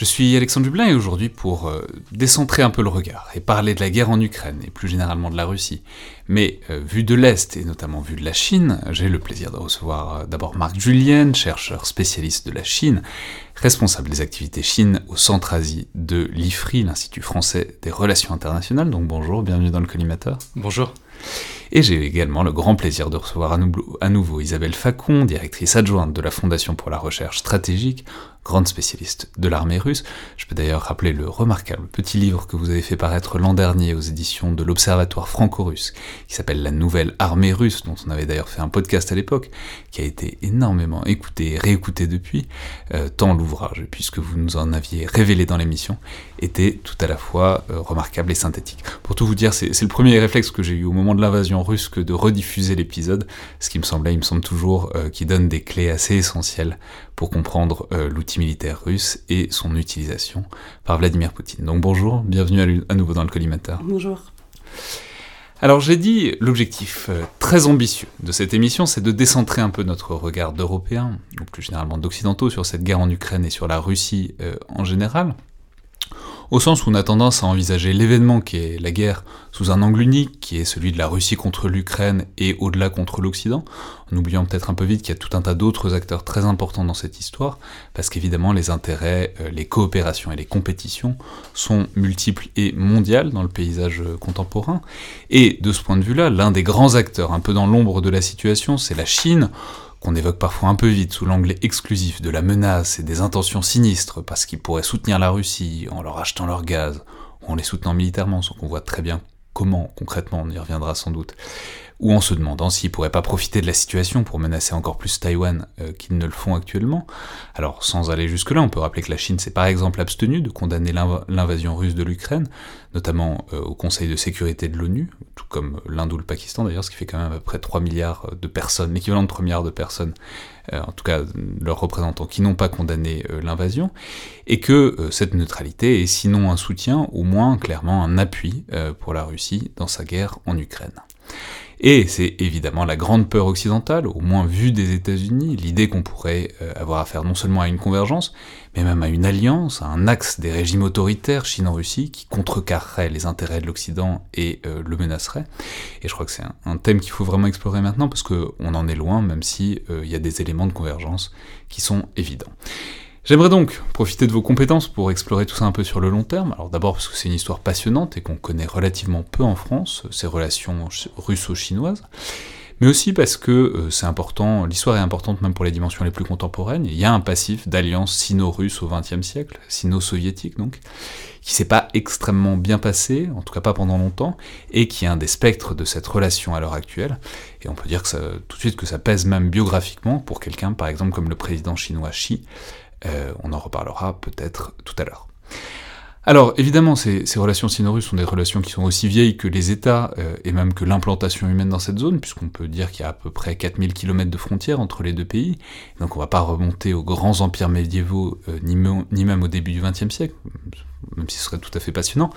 Je suis Alexandre Dublin et aujourd'hui pour euh, décentrer un peu le regard et parler de la guerre en Ukraine et plus généralement de la Russie, mais euh, vu de l'Est et notamment vu de la Chine, j'ai le plaisir de recevoir euh, d'abord Marc Julien, chercheur spécialiste de la Chine, responsable des activités Chine au Centre-Asie de l'IFRI, l'Institut français des relations internationales. Donc bonjour, bienvenue dans le collimateur. Bonjour. Et j'ai également le grand plaisir de recevoir à nouveau Isabelle Facon, directrice adjointe de la Fondation pour la recherche stratégique, grande spécialiste de l'armée russe. Je peux d'ailleurs rappeler le remarquable petit livre que vous avez fait paraître l'an dernier aux éditions de l'Observatoire franco-russe, qui s'appelle La nouvelle armée russe, dont on avait d'ailleurs fait un podcast à l'époque, qui a été énormément écouté et réécouté depuis, euh, tant l'ouvrage, puisque vous nous en aviez révélé dans l'émission, était tout à la fois euh, remarquable et synthétique. Pour tout vous dire, c'est le premier réflexe que j'ai eu au moment de l'invasion russe que de rediffuser l'épisode, ce qui me semblait, il me semble toujours, euh, qui donne des clés assez essentielles pour comprendre l'outil militaire russe et son utilisation par Vladimir Poutine. Donc bonjour, bienvenue à, nouveau dans le collimateur. Bonjour. Alors j'ai dit, l'objectif euh, très ambitieux de cette émission, c'est de décentrer un peu notre regard d'Européens, ou plus généralement d'Occidentaux, sur cette guerre en Ukraine et sur la Russie euh, en général, au sens où on a tendance à envisager l'événement qui est la guerre sous un angle unique, qui est celui de la Russie contre l'Ukraine et au-delà contre l'Occident, en oubliant peut-être un peu vite qu'il y a tout un tas d'autres acteurs très importants dans cette histoire, parce qu'évidemment les intérêts, euh, les coopérations et les compétitions sont multiples et mondiales dans le paysage euh, contemporain, et de ce point de vue-là, l'un des grands acteurs un peu dans l'ombre de la situation, c'est la Chine, qu'on évoque parfois un peu vite sous l'angle exclusif de la menace et des intentions sinistres parce qu'ils pourraient soutenir la Russie en leur achetant leur gaz ou en les soutenant militairement, sans qu'on voit très bien comment concrètement, on y reviendra sans doute ou en se demandant s'ils pourraient pas profiter de la situation pour menacer encore plus Taïwan euh, qu'ils ne le font actuellement. Alors sans aller jusque-là, on peut rappeler que la Chine s'est par exemple abstenue de condamner l'invasion russe de l'Ukraine, notamment euh, au Conseil de sécurité de l'ONU, tout comme l'Inde ou le Pakistan d'ailleurs, ce qui fait quand même à peu près 3 milliards de personnes, l'équivalent de 3 milliards de personnes, euh, en tout cas leurs représentants, qui n'ont pas condamné l'invasion, et que cette neutralité est sinon un soutien, au moins clairement un appui pour la Russie dans sa guerre en Ukraine. Et c'est évidemment la grande peur occidentale, au moins vue des États-Unis, l'idée qu'on pourrait euh, avoir affaire non seulement à une convergence, mais même à une alliance, à un axe des régimes autoritaires Chine-Russie qui contrecarrerait les intérêts de l'Occident et euh, le menacerait. Et je crois que c'est un, thème qu'il faut vraiment explorer maintenant parce qu'on en est loin, même si euh, y a des éléments de convergence qui sont évidents. J'aimerais donc profiter de vos compétences pour explorer tout ça un peu sur le long terme. Alors d'abord parce que c'est une histoire passionnante et qu'on connaît relativement peu en France, ces relations russo-chinoises, mais aussi parce que euh, c'est important, l'histoire est importante même pour les dimensions les plus contemporaines. Il y a un passif d'alliance sino-russe au XXe siècle, sino-soviétique donc, qui s'est pas extrêmement bien passé, en tout cas pas pendant longtemps, et qui est un des spectres de cette relation à l'heure actuelle. Et on peut dire que ça, tout de suite que ça pèse même biographiquement pour quelqu'un, par exemple comme le président chinois Xi, euh, on en reparlera peut-être tout à l'heure. Alors évidemment, ces, relations sino-russes sont des relations qui sont aussi vieilles que les États euh, et même que l'implantation humaine dans cette zone, puisqu'on peut dire qu'il y a à peu près 4000 km de frontières entre les deux pays. Donc on ne va pas remonter aux grands empires médiévaux, euh, ni, même au début du XXe siècle, même si ce serait tout à fait passionnant.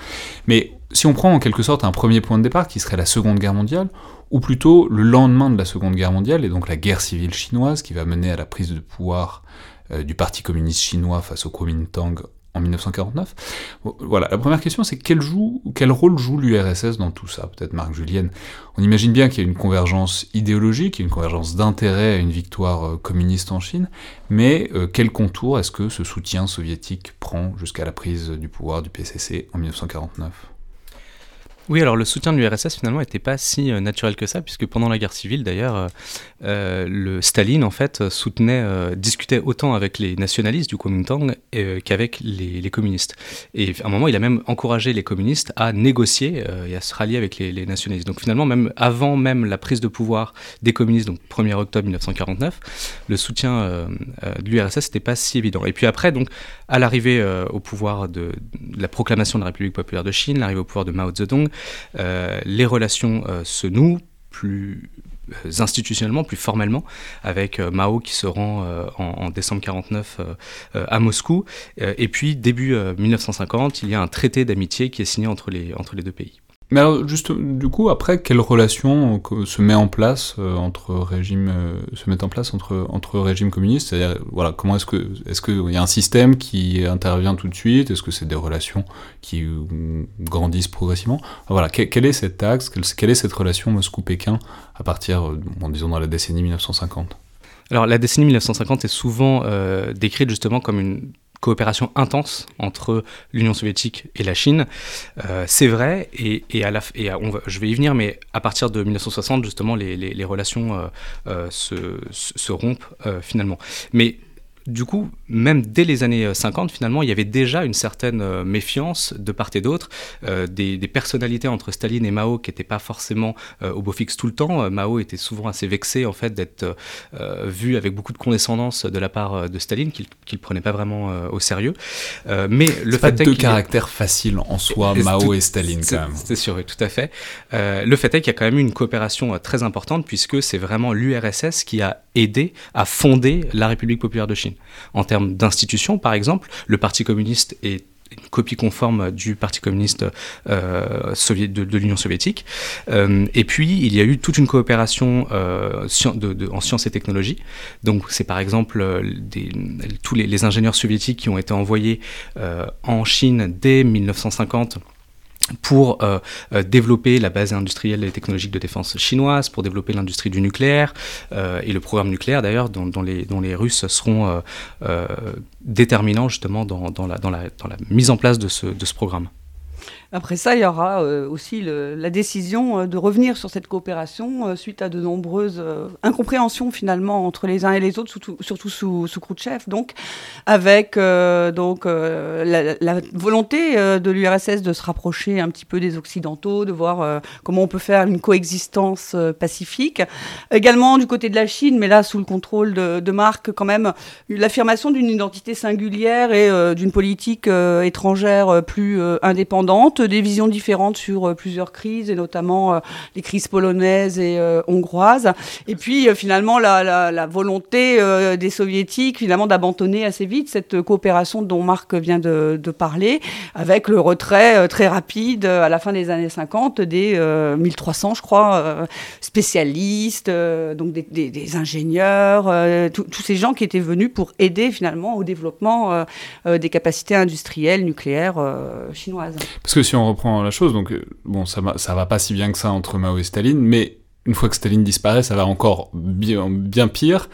Mais si on prend en quelque sorte un premier point de départ, qui serait la Seconde Guerre mondiale, ou plutôt le lendemain de la Seconde Guerre mondiale, et donc la guerre civile chinoise qui va mener à la prise de pouvoir du Parti communiste chinois face au Kuomintang en 1949. Voilà, la première question c'est quel, rôle joue l'URSS dans tout ça? Peut-être Marc Julienne. On imagine bien qu'il y a une convergence idéologique, une convergence d'intérêt à une victoire euh, communiste en Chine, mais euh, quel contour est-ce que ce soutien soviétique prend jusqu'à la prise du pouvoir du PCC en 1949 oui, alors le soutien de l'URSS finalement n'était pas si euh, naturel que ça, puisque pendant la guerre civile d'ailleurs, euh, euh, le Staline en fait soutenait, discutait autant avec les nationalistes du Kuomintang qu'avec les, communistes. Et à un moment, il a même encouragé les communistes à négocier et à se rallier avec les, nationalistes. Donc finalement, même avant même la prise de pouvoir des communistes, donc 1er octobre 1949, le soutien de l'URSS n'était pas si évident. Et puis après, donc à l'arrivée au pouvoir de, la proclamation de la République populaire de Chine, l'arrivée au pouvoir de Mao Zedong, les relations euh, se nouent plus euh, institutionnellement, plus formellement, avec Mao qui se rend en, décembre 49 à Moscou. et puis, début 1950, il y a un traité d'amitié qui est signé entre les deux pays. Mais alors, juste, du coup, après, quelle relation se met en place entre régime, se entre, entre régimes communistes C'est-à-dire, voilà, comment est-ce que, est-ce qu'il y a un système qui intervient tout de suite? Est-ce que c'est des relations qui grandissent progressivement? Voilà, quel, est cet axe? Quelle, est cette relation Moscou-Pékin à partir, disons, dans la décennie 1950 alors la décennie 1950 est souvent décrite justement comme une coopération intense entre l'Union soviétique et la Chine. Euh, c'est vrai, et, à la, et je vais y venir, mais à partir de 1960, justement, les, relations euh, euh, se, se, rompent finalement. Mais du coup, même dès les années 50, euh, finalement, il y avait déjà une certaine euh, méfiance de part et d'autre, euh, des, personnalités entre Staline et Mao qui n'étaient pas forcément au beau fixe tout le temps. Mao était souvent assez vexé en fait d'être vu avec beaucoup de condescendance de la part de Staline, qu'il ne prenait pas vraiment au sérieux. mais le fait est deux caractères faciles en soi, Mao et Staline quand même. C'est sûr, oui, tout à fait. le fait est qu'il y a quand même eu une coopération très importante puisque c'est vraiment l'URSS qui a aidé à fonder la République populaire de Chine. En termes d'institutions, par exemple, le Parti communiste est une copie conforme du Parti communiste euh, de, l'Union soviétique. Euh, et puis, il y a eu toute une coopération euh, en sciences et technologies. Donc, c'est par exemple tous les, ingénieurs soviétiques qui ont été envoyés en Chine dès 1950 pour euh, euh, développer la base industrielle et technologique de défense chinoise, pour développer l'industrie du nucléaire euh, et le programme nucléaire d'ailleurs, dont, les, dont, les, Russes seront déterminants justement dans, dans, la, dans, la, dans, la, mise en place de ce, de ce programme. Après ça, il y aura euh, aussi la décision euh, de revenir sur cette coopération euh, suite à de nombreuses incompréhensions finalement entre les uns et les autres, surtout, sous, sous Khrouchtchev, donc avec donc la, volonté de l'URSS de se rapprocher un petit peu des Occidentaux, de voir comment on peut faire une coexistence pacifique. Également du côté de la Chine, mais là sous le contrôle de, de Marc, quand même l'affirmation d'une identité singulière et d'une politique étrangère plus indépendante des visions différentes sur euh, plusieurs crises, et notamment euh, les crises polonaises et euh, hongroises. Et puis finalement la, volonté des soviétiques finalement d'abandonner assez vite cette coopération dont Marc vient de, parler, avec le retrait très rapide à la fin des années 50 des 1300, je crois, spécialistes, donc des, ingénieurs, tous ces gens qui étaient venus pour aider finalement au développement des capacités industrielles nucléaires chinoises. Si on reprend la chose, donc euh, bon, ça, va pas si bien que ça entre Mao et Staline, mais une fois que Staline disparaît, ça va encore bien, bien pire,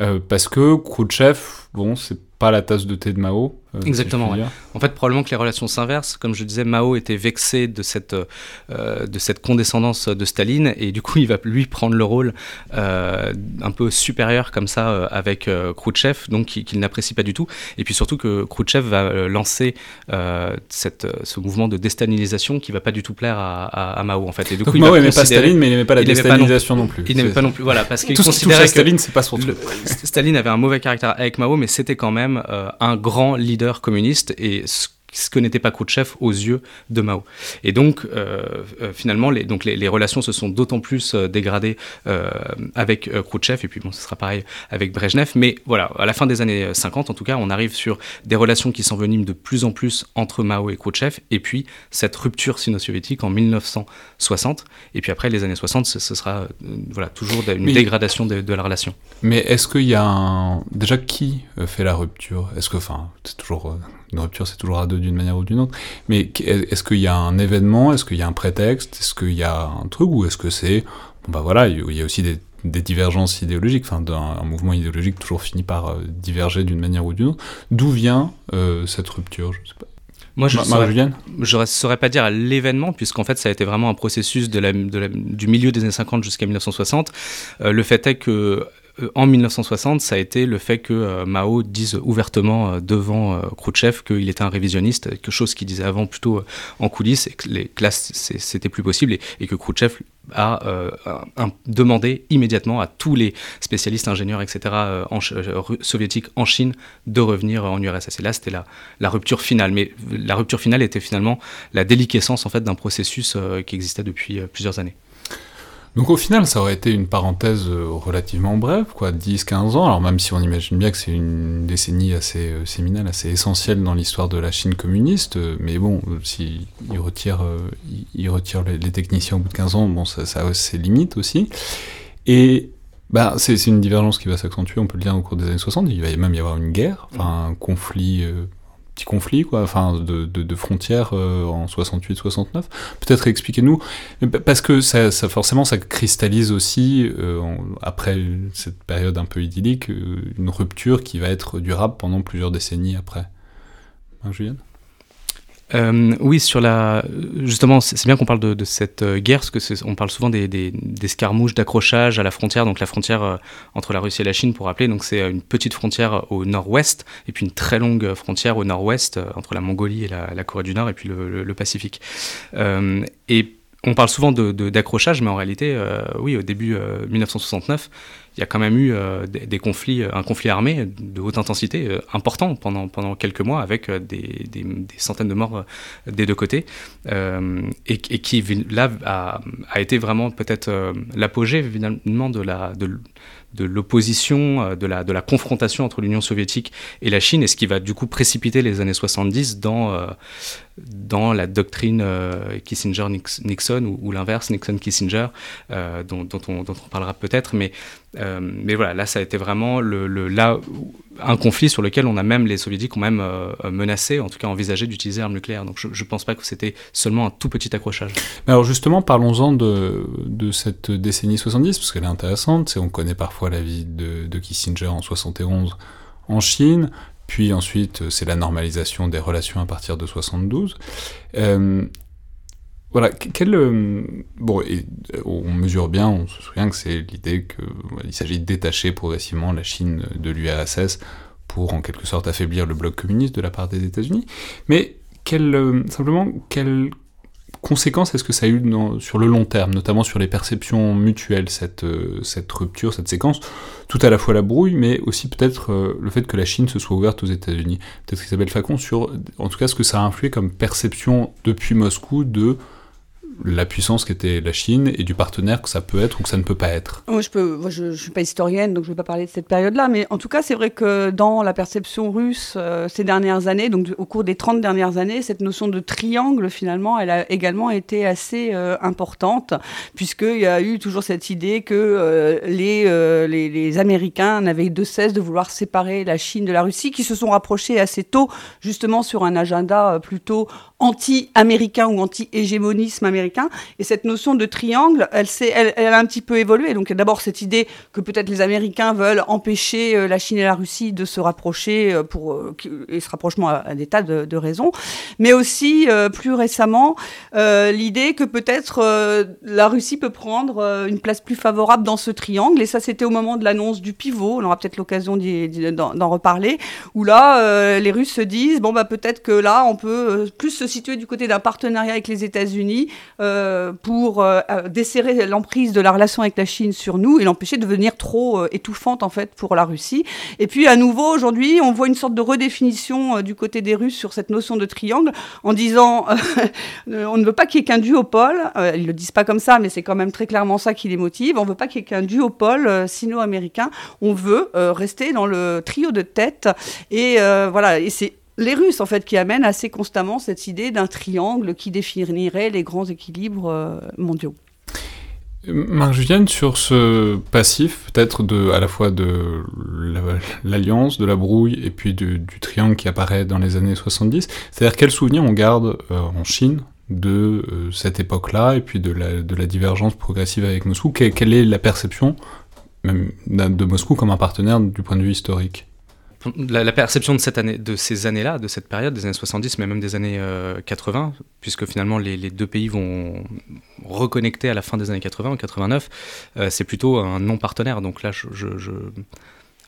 euh, parce que Khrouchtchev, bon, c'est pas la tasse de thé de Mao. Euh, Exactement. En fait, probablement que les relations s'inversent. Comme je disais, Mao était vexé de cette, euh, de cette condescendance de Staline et du coup, il va lui prendre le rôle euh, un peu supérieur comme ça avec Khrouchtchev, donc qu'il n'apprécie pas du tout. Et puis surtout que Khrouchtchev va lancer cette, ce mouvement de déstalinisation qui va pas du tout plaire à, Mao en fait. Et du coup, Mao n'aimait pas Staline, mais il n'aimait pas la déstalinisation non, plus. Il n'aimait pas non plus. Voilà, parce qu'il considérait que Staline, c'est pas son truc. Staline avait un mauvais caractère avec Mao, mais c'était quand même un grand leader communiste et ce ce que n'était pas Khrouchtchev aux yeux de Mao. Et donc, euh, euh, finalement, les, donc les, relations se sont d'autant plus euh, dégradées avec Khrouchtchev, et puis bon, ce sera pareil avec Brezhnev, mais voilà, à la fin des années 50, en tout cas, on arrive sur des relations qui s'enveniment de plus en plus entre Mao et Khrouchtchev, et puis cette rupture sino-soviétique en 1960, et puis après, les années 60, ce, sera voilà, toujours une dégradation de, la relation. Mais est-ce qu'il y a un... Déjà, qui fait la rupture? Est-ce que, enfin, c'est toujours une rupture, c'est toujours à deux d'une manière ou d'une autre. Mais est-ce qu'il y a un événement? Est-ce qu'il y a un prétexte? Est-ce qu'il y a un truc? Ou est-ce que c'est. Bon, bah voilà, il y a aussi des, divergences idéologiques. Enfin, un, mouvement idéologique toujours finit par euh, diverger d'une manière ou d'une autre. D'où vient euh, cette rupture Je sais pas? Moi, je ne saurais, pas dire l'événement, puisqu'en fait, ça a été vraiment un processus de la, du milieu des années 50 jusqu'à 1960. Euh, le fait est que en 1960, ça a été le fait que euh, Mao dise ouvertement euh, devant Khrouchtchev qu'il était un révisionniste, quelque chose qu'il disait avant plutôt en coulisses, et que les classes, c'était plus possible, et, que Khrouchtchev a demandé immédiatement à tous les spécialistes, ingénieurs, etc., soviétiques en Chine de revenir en URSS. Et là, c'était la, la, rupture finale. Mais la rupture finale était finalement la déliquescence en fait, d'un processus qui existait depuis plusieurs années. Donc au final, ça aurait été une parenthèse euh, relativement brève, quoi, 10-15 ans, alors même si on imagine bien que c'est une décennie assez euh, séminale, assez essentielle dans l'histoire de la Chine communiste, euh, mais bon, s'il il retire, il, retire les, techniciens au bout de 15 ans, bon, ça, ça a ses limites aussi. Et bah, c'est une divergence qui va s'accentuer, on peut le dire, au cours des années 60, il va même y avoir une guerre, enfin un conflit petit conflit, quoi, enfin, de, frontières euh, en 68-69. Peut-être expliquez-nous, parce que ça, forcément, ça cristallise aussi, euh, après cette période un peu idyllique, euh, une rupture qui va être durable pendant plusieurs décennies après. Hein, euh, oui, sur la, justement, c'est bien qu'on parle de, cette euh, guerre, parce que on parle souvent des, des, d'accrochage à la frontière, donc la frontière euh, entre la Russie et la Chine, pour rappeler, donc c'est une petite frontière au nord-ouest, et puis une très longue frontière au nord-ouest entre la Mongolie et la, Corée du Nord, et puis le, le Pacifique. et on parle souvent d'accrochage, de, mais en réalité, oui, au début 1969, il y a quand même eu euh, des, conflits, euh, un conflit armé de haute intensité euh, important pendant, quelques mois avec des, centaines de morts des deux côtés et, qui là a, été vraiment peut-être l'apogée finalement de la, de l'opposition, euh, de la, de la confrontation entre l'Union soviétique et la Chine, et ce qui va du coup précipiter les années 70 dans, euh, dans la doctrine euh, Kissinger-Nixon ou, l'inverse, Nixon-Kissinger, dont, on, dont, on, parlera peut-être. Mais, mais voilà, là, ça a été vraiment le, le, là, un conflit sur lequel on a même, les soviétiques ont même euh, menacé, en tout cas envisagé d'utiliser l'arme nucléaire. Donc je ne pense pas que c'était seulement un tout petit accrochage. Alors justement, parlons-en de, de, cette décennie 70, parce qu'elle est intéressante. On connaît parfois la vie de, de Kissinger en 71 en Chine, puis ensuite c'est la normalisation des relations à partir de 72. Euh, voilà, quel, euh, bon, et, on mesure bien, on se souvient que c'est l'idée qu'il s'agit de détacher progressivement la Chine de l'URSS pour en quelque sorte affaiblir le bloc communiste de la part des États-Unis. Mais quel, euh, simplement, quelles conséquences est-ce que ça a eu sur le long terme, notamment sur les perceptions mutuelles, cette, euh, cette rupture, cette séquence? Tout à la fois la brouille, mais aussi peut-être le fait que la Chine se soit ouverte aux États-Unis. Peut-être Isabelle Facon sur, en tout cas, ce que ça a influé comme perception depuis Moscou de la puissance qu'était la Chine et du partenaire que ça peut être ou que ça ne peut pas être. Je peux, je ne suis pas historienne, donc je ne vais pas parler de cette période-là, mais en tout cas, c'est vrai que dans la perception russe euh, ces dernières années, donc au cours des 30 dernières années, cette notion de triangle, finalement, elle a également été assez euh, importante, puisqu'il y a eu toujours cette idée que euh, les, les, les, Américains n'avaient de cesse de vouloir séparer la Chine de la Russie, qui se sont rapprochés assez tôt, justement, sur un agenda plutôt anti-américain ou anti-hégémonisme américain. Et cette notion de triangle, elle, elle, elle, a un petit peu évolué. Donc d'abord cette idée que peut-être les Américains veulent empêcher euh, la Chine et la Russie de se rapprocher euh, pour euh, et ce rapprochement a des tas de, raisons, mais aussi plus récemment l'idée que peut-être la Russie peut prendre une place plus favorable dans ce triangle. Et ça c'était au moment de l'annonce du pivot. On aura peut-être l'occasion d'en reparler. Où là les Russes se disent bon bah peut-être que là on peut plus se situé du côté d'un partenariat avec les États-Unis euh, pour euh, desserrer l'emprise de la relation avec la Chine sur nous et l'empêcher de devenir trop euh, étouffante en fait pour la Russie. Et puis à nouveau aujourd'hui, on voit une sorte de redéfinition du côté des Russes sur cette notion de triangle en disant on ne veut pas qu'il y ait qu'un duopole. ils le disent pas comme ça, mais c'est quand même très clairement ça qui les motive. On veut pas qu'il y ait qu'un duopole sino-américain. On veut rester dans le trio de tête et voilà. Et c'est les Russes, en fait, qui amènent assez constamment cette idée d'un triangle qui définirait les grands équilibres euh, mondiaux. Marc Julienne, sur ce passif, peut-être à la fois de l'alliance, de la brouille, et puis du, triangle qui apparaît dans les années 70, c'est-à-dire quel souvenir on garde euh, en Chine de euh, cette époque-là, et puis de la, divergence progressive avec Moscou? Quelle est la perception même de Moscou comme un partenaire du point de vue historique? La, perception de, cette année, de ces années-là, de cette période, des années 70, mais même des années 80, euh, puisque finalement les, deux pays vont reconnecter à la fin des années 80, en 89, euh, c'est plutôt un non-partenaire. Donc là, je, je,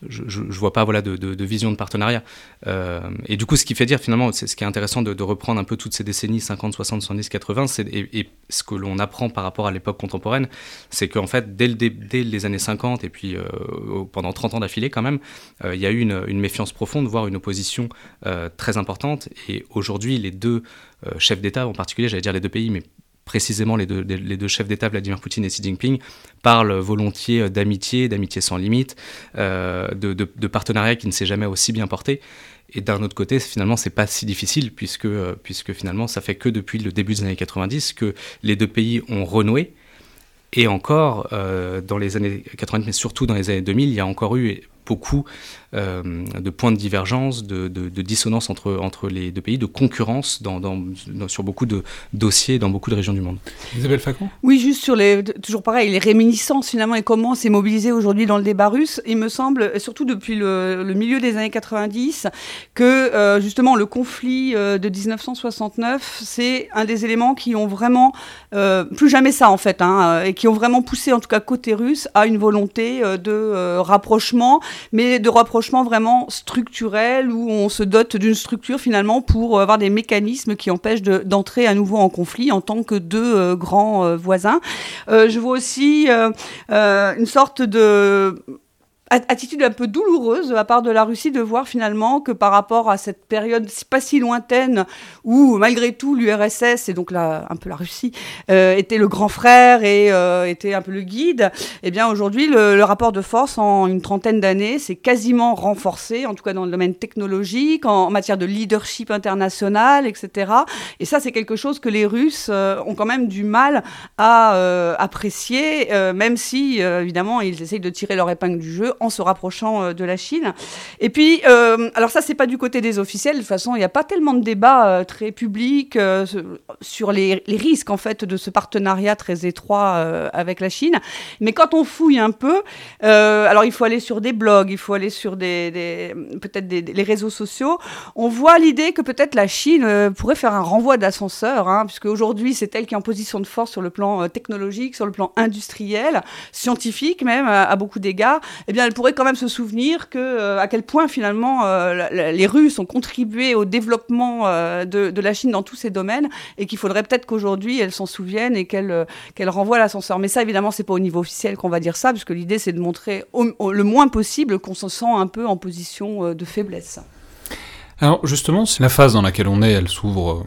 ne vois pas voilà, de, vision de partenariat. Euh, et du coup, ce qui fait dire finalement, c'est ce qui est intéressant de, reprendre un peu toutes ces décennies 50, 60, 70, 80, et, et, ce que l'on apprend par rapport à l'époque contemporaine, c'est qu'en fait, dès, les années 50 et puis euh, pendant 30 ans d'affilée quand même, euh, il y a eu une, méfiance profonde, voire une opposition très importante. Et aujourd'hui, les deux chefs d'État, en particulier, j'allais dire les deux pays, mais précisément les deux, chefs d'État, Vladimir Poutine et Xi Jinping, parlent volontiers d'amitié, d'amitié sans limite, de, de, partenariat qui ne s'est jamais aussi bien porté. Et d'un autre côté, finalement, c'est pas si difficile puisque, puisque finalement, ça fait que depuis le début des années 90 que les deux pays ont renoué. Et encore, dans les années 90, mais surtout dans les années 2000, il y a encore eu beaucoup euh, de points de divergence, de, de, dissonance entre, entre les deux pays, de concurrence dans, dans, sur beaucoup de dossiers dans beaucoup de régions du monde. Isabelle Facon? Oui, juste sur les, toujours pareil, les réminiscences finalement et comment c'est mobilisé aujourd'hui dans le débat russe. Il me semble, surtout depuis le, milieu des années 90, que euh, justement le conflit euh, de 1969, c'est un des éléments qui ont vraiment, plus jamais ça en fait, hein, et qui ont vraiment poussé en tout cas côté russe à une volonté de rapprochement mais de rapprochement vraiment structurel où on se dote d'une structure finalement pour avoir des mécanismes qui empêchent d'entrer à nouveau en conflit en tant que deux euh, grands euh, voisins. Euh, je vois aussi une sorte de attitude un peu douloureuse à part de la Russie de voir finalement que par rapport à cette période pas si lointaine où malgré tout l'URSS et donc la, un peu la Russie euh, était le grand frère et euh, était un peu le guide, eh bien aujourd'hui le, rapport de force en une trentaine d'années s'est quasiment renforcé, en tout cas dans le domaine technologique, en, matière de leadership international, etc. Et ça c'est quelque chose que les Russes euh, ont quand même du mal à apprécier, même si évidemment ils essayent de tirer leur épingle du jeu en se rapprochant euh, de la Chine. Et puis, euh, alors ça, c'est pas du côté des officiels. De toute façon, il n'y a pas tellement de débats euh, très publics sur les, risques en fait de ce partenariat très étroit avec la Chine. Mais quand on fouille un peu, alors il faut aller sur des blogs, il faut aller sur des, peut-être les réseaux sociaux. On voit l'idée que peut-être la Chine pourrait faire un renvoi d'ascenseur, hein, puisque aujourd'hui c'est elle qui est en position de force sur le plan technologique, sur le plan industriel, scientifique même à, beaucoup d'égards. Eh bien, elle pourrait quand même se souvenir que euh, à quel point finalement euh, les Russes ont contribué au développement euh, de, la Chine dans tous ces domaines et qu'il faudrait peut-être qu'aujourd'hui elles s'en souviennent et qu'elles qu'elles renvoient l'ascenseur. Mais ça, évidemment, c'est pas au niveau officiel qu'on va dire ça, puisque l'idée c'est de montrer le moins possible qu'on se sent un peu en position de faiblesse. Alors justement, c'est la phase dans laquelle on est, elle s'ouvre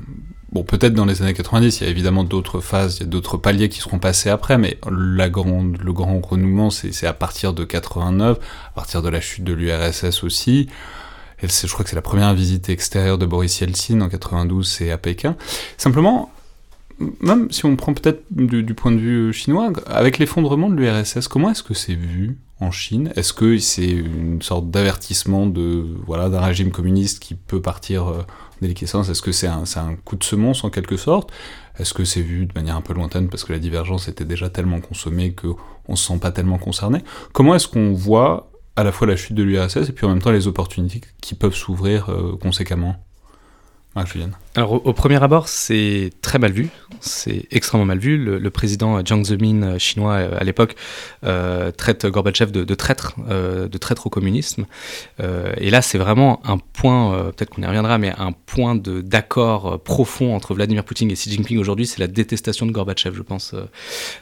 Bon, peut-être dans les années 90, il y a évidemment d'autres phases, il y a d'autres paliers qui seront passés après, mais la grande, le grand renouement, c'est à partir de 89, à partir de la chute de l'URSS aussi. Et je crois que c'est la première visite extérieure de Boris Yeltsin en 92, c'est à Pékin. Simplement, même si on prend peut-être du, du, point de vue chinois, avec l'effondrement de l'URSS, comment est-ce que c'est vu en Chine? Est-ce que c'est une sorte d'avertissement de voilà d'un régime communiste qui peut partir euh, est-ce que c'est un, coup de semonce en quelque sorte? Est-ce que c'est vu de manière un peu lointaine parce que la divergence était déjà tellement consommée qu'on se sent pas tellement concerné? Comment est-ce qu'on voit à la fois la chute de l'URSS et puis en même temps les opportunités qui peuvent s'ouvrir euh, conséquemment? Alors, au, premier abord, c'est très mal vu. C'est extrêmement mal vu. Le, président Jiang Zemin euh, chinois euh, à l'époque euh, traite Gorbatchev de, traître, de traître au communisme. et là, c'est vraiment un point, peut-être qu'on y reviendra, mais un point d'accord profond entre Vladimir Poutine et Xi Jinping aujourd'hui, c'est la détestation de Gorbatchev, je pense.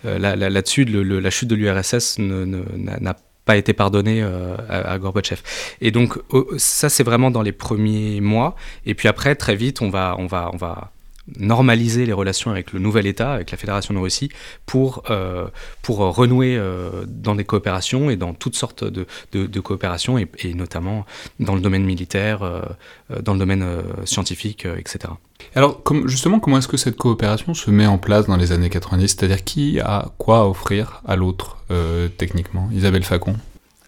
Là-dessus, la chute de l'URSS n'a pas été pardonné euh, à, Gorbatchev. Et donc ça c'est vraiment dans les premiers mois. Et puis après très vite on va on va on va normaliser les relations avec le nouvel État, avec la Fédération de Russie, pour, euh, pour renouer euh, dans des coopérations et dans toutes sortes de, de, coopérations, et, notamment dans le domaine militaire, dans le domaine scientifique, etc. Alors justement, comment est-ce que cette coopération se met en place dans les années 90 C'est-à-dire qui a quoi à offrir à l'autre techniquement? Isabelle Facon?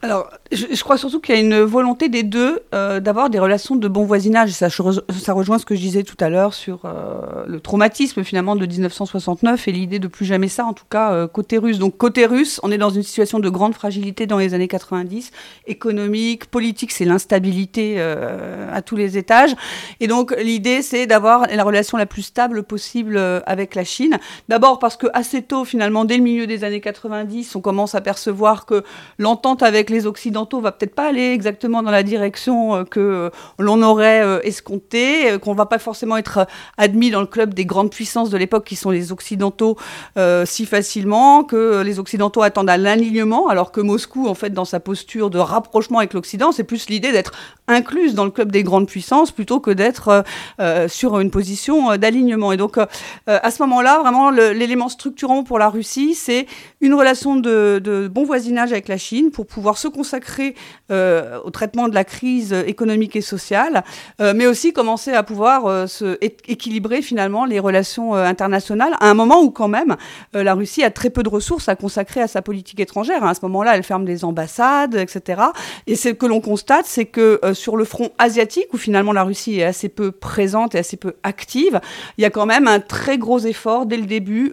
Alors, je, crois surtout qu'il y a une volonté des deux euh, d'avoir des relations de bon voisinage. Ça, ça, rejoint ce que je disais tout à l'heure sur euh, le traumatisme finalement de 1969 et l'idée de plus jamais ça, en tout cas euh, côté russe. Donc côté russe, on est dans une situation de grande fragilité dans les années 90, économique, politique, c'est l'instabilité à tous les étages. Et donc l'idée, c'est d'avoir la relation la plus stable possible avec la Chine. D'abord parce que assez tôt, finalement, dès le milieu des années 90, on commence à percevoir que l'entente avec les Occidentaux va peut-être pas aller exactement dans la direction que l'on aurait escompté, qu'on va pas forcément être admis dans le club des grandes puissances de l'époque qui sont les Occidentaux si facilement, que les Occidentaux attendent à l'alignement, alors que Moscou, en fait, dans sa posture de rapprochement avec l'Occident, c'est plus l'idée d'être incluse dans le club des grandes puissances plutôt que d'être sur une position d'alignement. Et donc, à ce moment-là, vraiment, l'élément structurant pour la Russie, c'est une relation de, bon voisinage avec la Chine pour pouvoir se consacrer euh, au traitement de la crise économique et sociale, euh, mais aussi commencer à pouvoir euh, équilibrer finalement les relations internationales à un moment où quand même la Russie a très peu de ressources à consacrer à sa politique étrangère. À ce moment-là, elle ferme des ambassades, etc. Et ce que l'on constate, c'est que sur le front asiatique, où finalement la Russie est assez peu présente et assez peu active, il y a quand même un très gros effort dès le début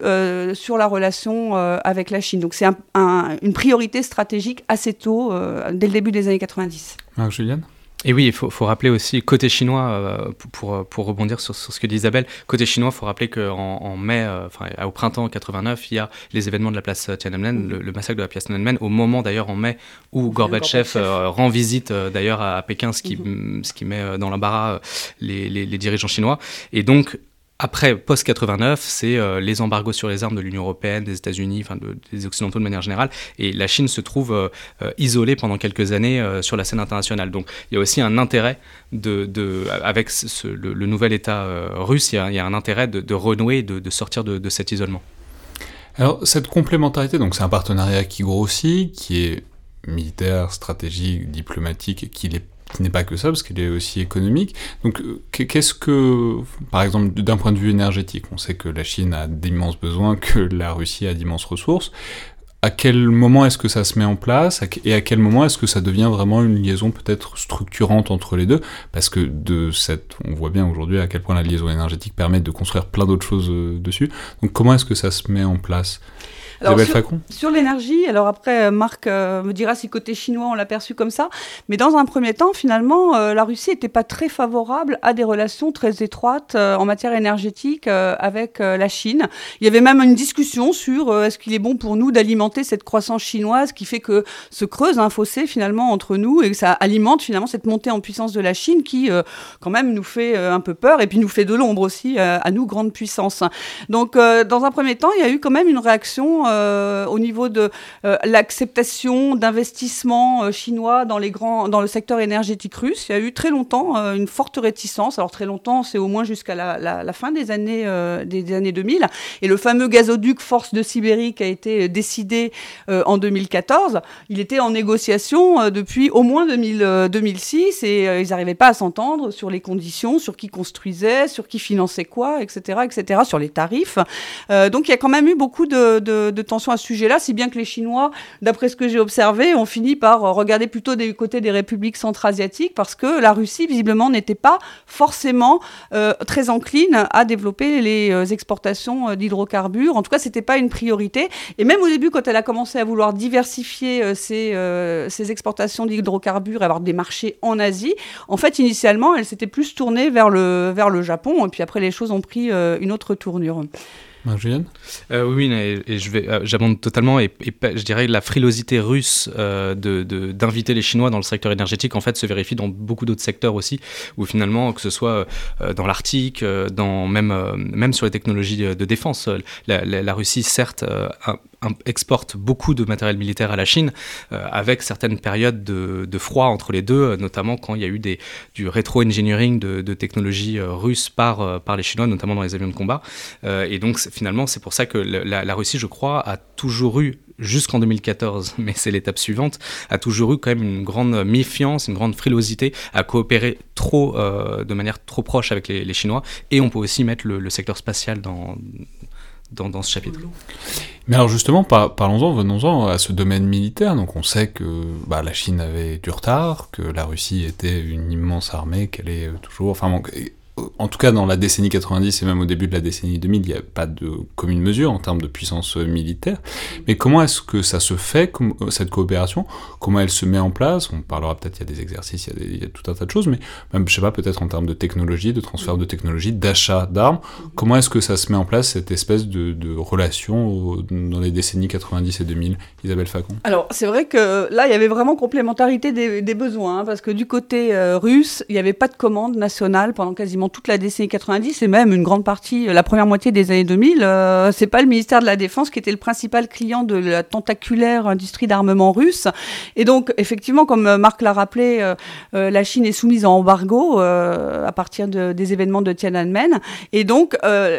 sur la relation avec la Chine. Donc c'est une priorité stratégique assez tôt, euh, dès le début des années 90. Marc Julien et oui, il faut, rappeler aussi, côté chinois, euh, pour, pour, rebondir sur, ce que dit Isabelle, côté chinois, il faut rappeler qu'en en mai, euh, enfin au printemps 89, il y a les événements de la place Tiananmen, le, massacre de la place Tiananmen, au moment d'ailleurs en mai où Gorbatchev, rend visite d'ailleurs à, Pékin, ce qui, mhm. ce qui met dans l'embarras les, les, les, dirigeants chinois. Et donc, après, post-89, c'est euh, les embargos sur les armes de l'Union européenne, des États-Unis, enfin des Occidentaux de manière générale, et la Chine se trouve euh, euh, isolée pendant quelques années sur la scène internationale. Donc il y a aussi un intérêt, de, avec le, nouvel État russe, il y, a, un intérêt de, renouer, de, sortir de, cet isolement. Alors cette complémentarité, donc c'est un partenariat qui grossit, qui est militaire, stratégique, diplomatique, qui l'est qui n'est pas que ça, parce qu'il est aussi économique. Donc, euh, qu'est-ce que, par exemple, d'un point de vue énergétique, on sait que la Chine a d'immenses besoins, que la Russie a d'immenses ressources. À quel moment est-ce que ça se met en place? Et à quel moment est-ce que ça devient vraiment une liaison peut-être structurante entre les deux? Parce que de cette, on voit bien aujourd'hui à quel point la liaison énergétique permet de construire plein d'autres choses euh, dessus. Donc comment est-ce que ça se met en place? Sur, l'énergie, alors après, euh, Marc euh, me dira si côté chinois on l'a perçu comme ça, mais dans un premier temps, finalement, euh, la Russie n'était pas très favorable à des relations très étroites en matière énergétique avec la Chine. Il y avait même une discussion sur est-ce qu'il est bon pour nous d'alimenter cette croissance chinoise qui fait que se creuse un fossé finalement entre nous et que ça alimente finalement cette montée en puissance de la Chine qui quand même nous fait un peu peur et puis nous fait de l'ombre aussi à nous, grande puissance. Donc dans un premier temps, il y a eu quand même une réaction euh, au niveau de euh, l'acceptation d'investissements euh, chinois dans, les grands, dans le secteur énergétique russe. Il y a eu très longtemps une forte réticence. Alors très longtemps, c'est au moins jusqu'à la, fin des années, des, années 2000. Et le fameux gazoduc Force de Sibérie qui a été décidé en 2014, il était en négociation depuis au moins 2000, 2006 et ils n'arrivaient pas à s'entendre sur les conditions, sur qui construisait, sur qui finançait quoi, etc., etc., sur les tarifs. donc il y a quand même eu beaucoup de, de tension à ce sujet-là, si bien que les Chinois, d'après ce que j'ai observé, ont fini par regarder plutôt des côtés des républiques centra-asiatiques parce que la Russie, visiblement, n'était pas forcément euh, très encline à développer les euh, exportations euh, d'hydrocarbures. En tout cas, c'était pas une priorité. Et même au début, quand elle a commencé à vouloir diversifier ses, ses, exportations d'hydrocarbures avoir des marchés en Asie, en fait, initialement, elle s'était plus tournée vers le, vers le Japon. Et puis après, les choses ont pris une autre tournure. Euh, oui, et, euh, j'abonde totalement. Et, je dirais que la frilosité russe euh, de, d'inviter les Chinois dans le secteur énergétique, en fait, se vérifie dans beaucoup d'autres secteurs aussi, où finalement, que ce soit dans l'Arctique, dans même, même sur les technologies de défense, la, Russie, certes, exporte beaucoup de matériel militaire à la Chine, avec certaines périodes de, froid entre les deux, notamment quand il y a eu du rétro-engineering de, technologies russes par, par les Chinois, notamment dans les avions de combat. et donc, finalement, c'est pour ça que la, Russie, je crois, a toujours eu jusqu'en 2014, mais c'est l'étape suivante, a toujours eu quand même une grande méfiance, une grande frilosité à coopérer trop, euh, de manière trop proche avec les, Chinois. Et on peut aussi mettre le, secteur spatial dans, dans, ce chapitre. Mais alors justement, parlons-en, venons-en à ce domaine militaire. Donc on sait que bah, la Chine avait du retard, que la Russie était une immense armée, qu'elle est toujours... Enfin, en tout cas dans la décennie 90 et même au début de la décennie 2000, il n'y a pas de commune mesure en termes de puissance militaire. Mais comment est-ce que ça se fait, cette coopération? Comment elle se met en place? On parlera peut-être, il y a des exercices, il y a, tout un tas de choses, mais même, je sais pas, peut-être en termes de technologie, de transfert de technologie, d'achat d'armes. Comment est-ce que ça se met en place, cette espèce de, relation dans les décennies 90 et 2000 Isabelle Facon? Alors, c'est vrai que là, il y avait vraiment complémentarité des, besoins, hein, parce que du côté euh, russe, il n'y avait pas de commande nationale pendant quasiment toute la décennie 90 et même une grande partie, la première moitié des années 2000. Euh, c'est pas le ministère de la Défense qui était le principal client de la tentaculaire industrie d'armement russe. Et donc, effectivement, comme Marc l'a rappelé, euh, euh, la Chine est soumise en embargo à partir de, des événements de Tiananmen. Et donc,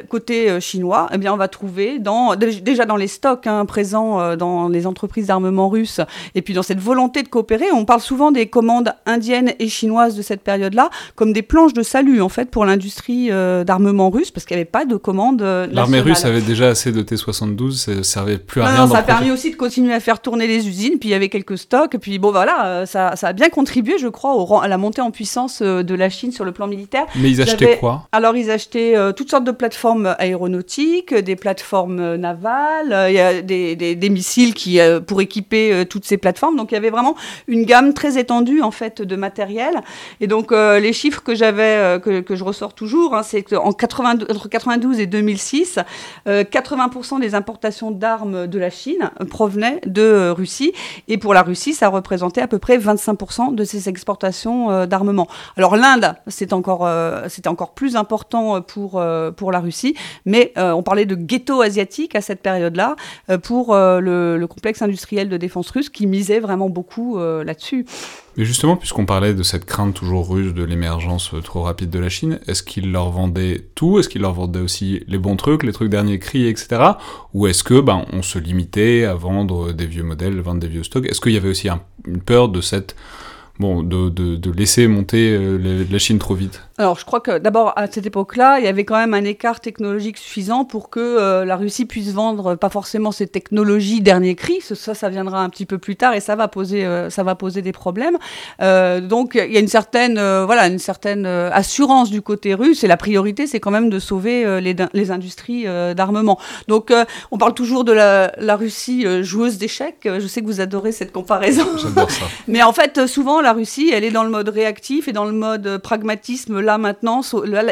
côté chinois, eh bien, on va trouver dans, déjà dans les stocks hein, présents dans les entreprises d'armement russes et puis dans cette volonté de coopérer, on parle souvent des commandes indiennes et chinoises de cette période-là comme des planches de salut en fait pour l'industrie euh, d'armement russe parce qu'il n'y avait pas de commandes. Euh, L'armée russe avait déjà assez de T-72, ça servait plus à rien. Non, ça a permis aussi de continuer à faire tourner les usines, puis il y avait quelques stocks, puis bon voilà, euh, ça, ça, a bien contribué, je crois, au, à la montée en puissance de la Chine sur le plan militaire. Mais ils achetaient quoi? Alors ils achetaient toutes sortes de plateformes aéronautiques, des plateformes navales, il y a des, des, des missiles qui pour équiper toutes ces plateformes. Donc il y avait vraiment une gamme très étendue en fait de matériel. Et donc les chiffres que j'avais, que, que, je ressors toujours, hein, c'est qu'en entre 92 et 2006, 80% euh, des importations d'armes de la Chine provenaient de euh, Russie. Et pour la Russie, ça représentait à peu près 25% de ses exportations d'armement. Alors l'Inde, encore, c'était encore plus important pour, pour la Russie, mais on parlait de ghetto asiatique à cette période-là pour le, complexe industriel de défense russe qui misait vraiment beaucoup là-dessus. Mais justement, puisqu'on parlait de cette crainte toujours russe de l'émergence trop rapide de la Chine, est-ce qu'il leur vendait tout? Est-ce qu'il leur vendait aussi les bons trucs, les trucs derniers cris, etc. Ou est-ce que ben, on se limitait à vendre des vieux modèles, vendre des vieux stocks? Est-ce qu'il y avait aussi une peur de cette bon, de, de, de laisser monter euh, la Chine trop vite? Alors, je crois que d'abord, à cette époque-là, il y avait quand même un écart technologique suffisant pour que euh, la Russie puisse vendre pas forcément ses technologies dernier cri. Ça, ça viendra un petit peu plus tard et ça va poser, euh, ça va poser des problèmes. donc, il y a une certaine, voilà, une certaine assurance du côté russe et la priorité, c'est quand même de sauver les, les industries d'armement. Donc, on parle toujours de la, la Russie joueuse d'échecs. Je sais que vous adorez cette comparaison. Ça. Mais en fait, souvent, la Russie, elle est dans le mode réactif et dans le mode pragmatisme maintenant.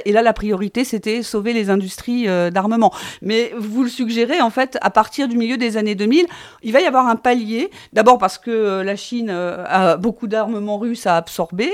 Et là, la priorité, c'était sauver les industries euh, d'armement. Mais vous le suggérez, en fait, à partir du milieu des années 2000, il va y avoir un palier. D'abord parce que euh, la Chine euh, a beaucoup d'armements russes à absorber.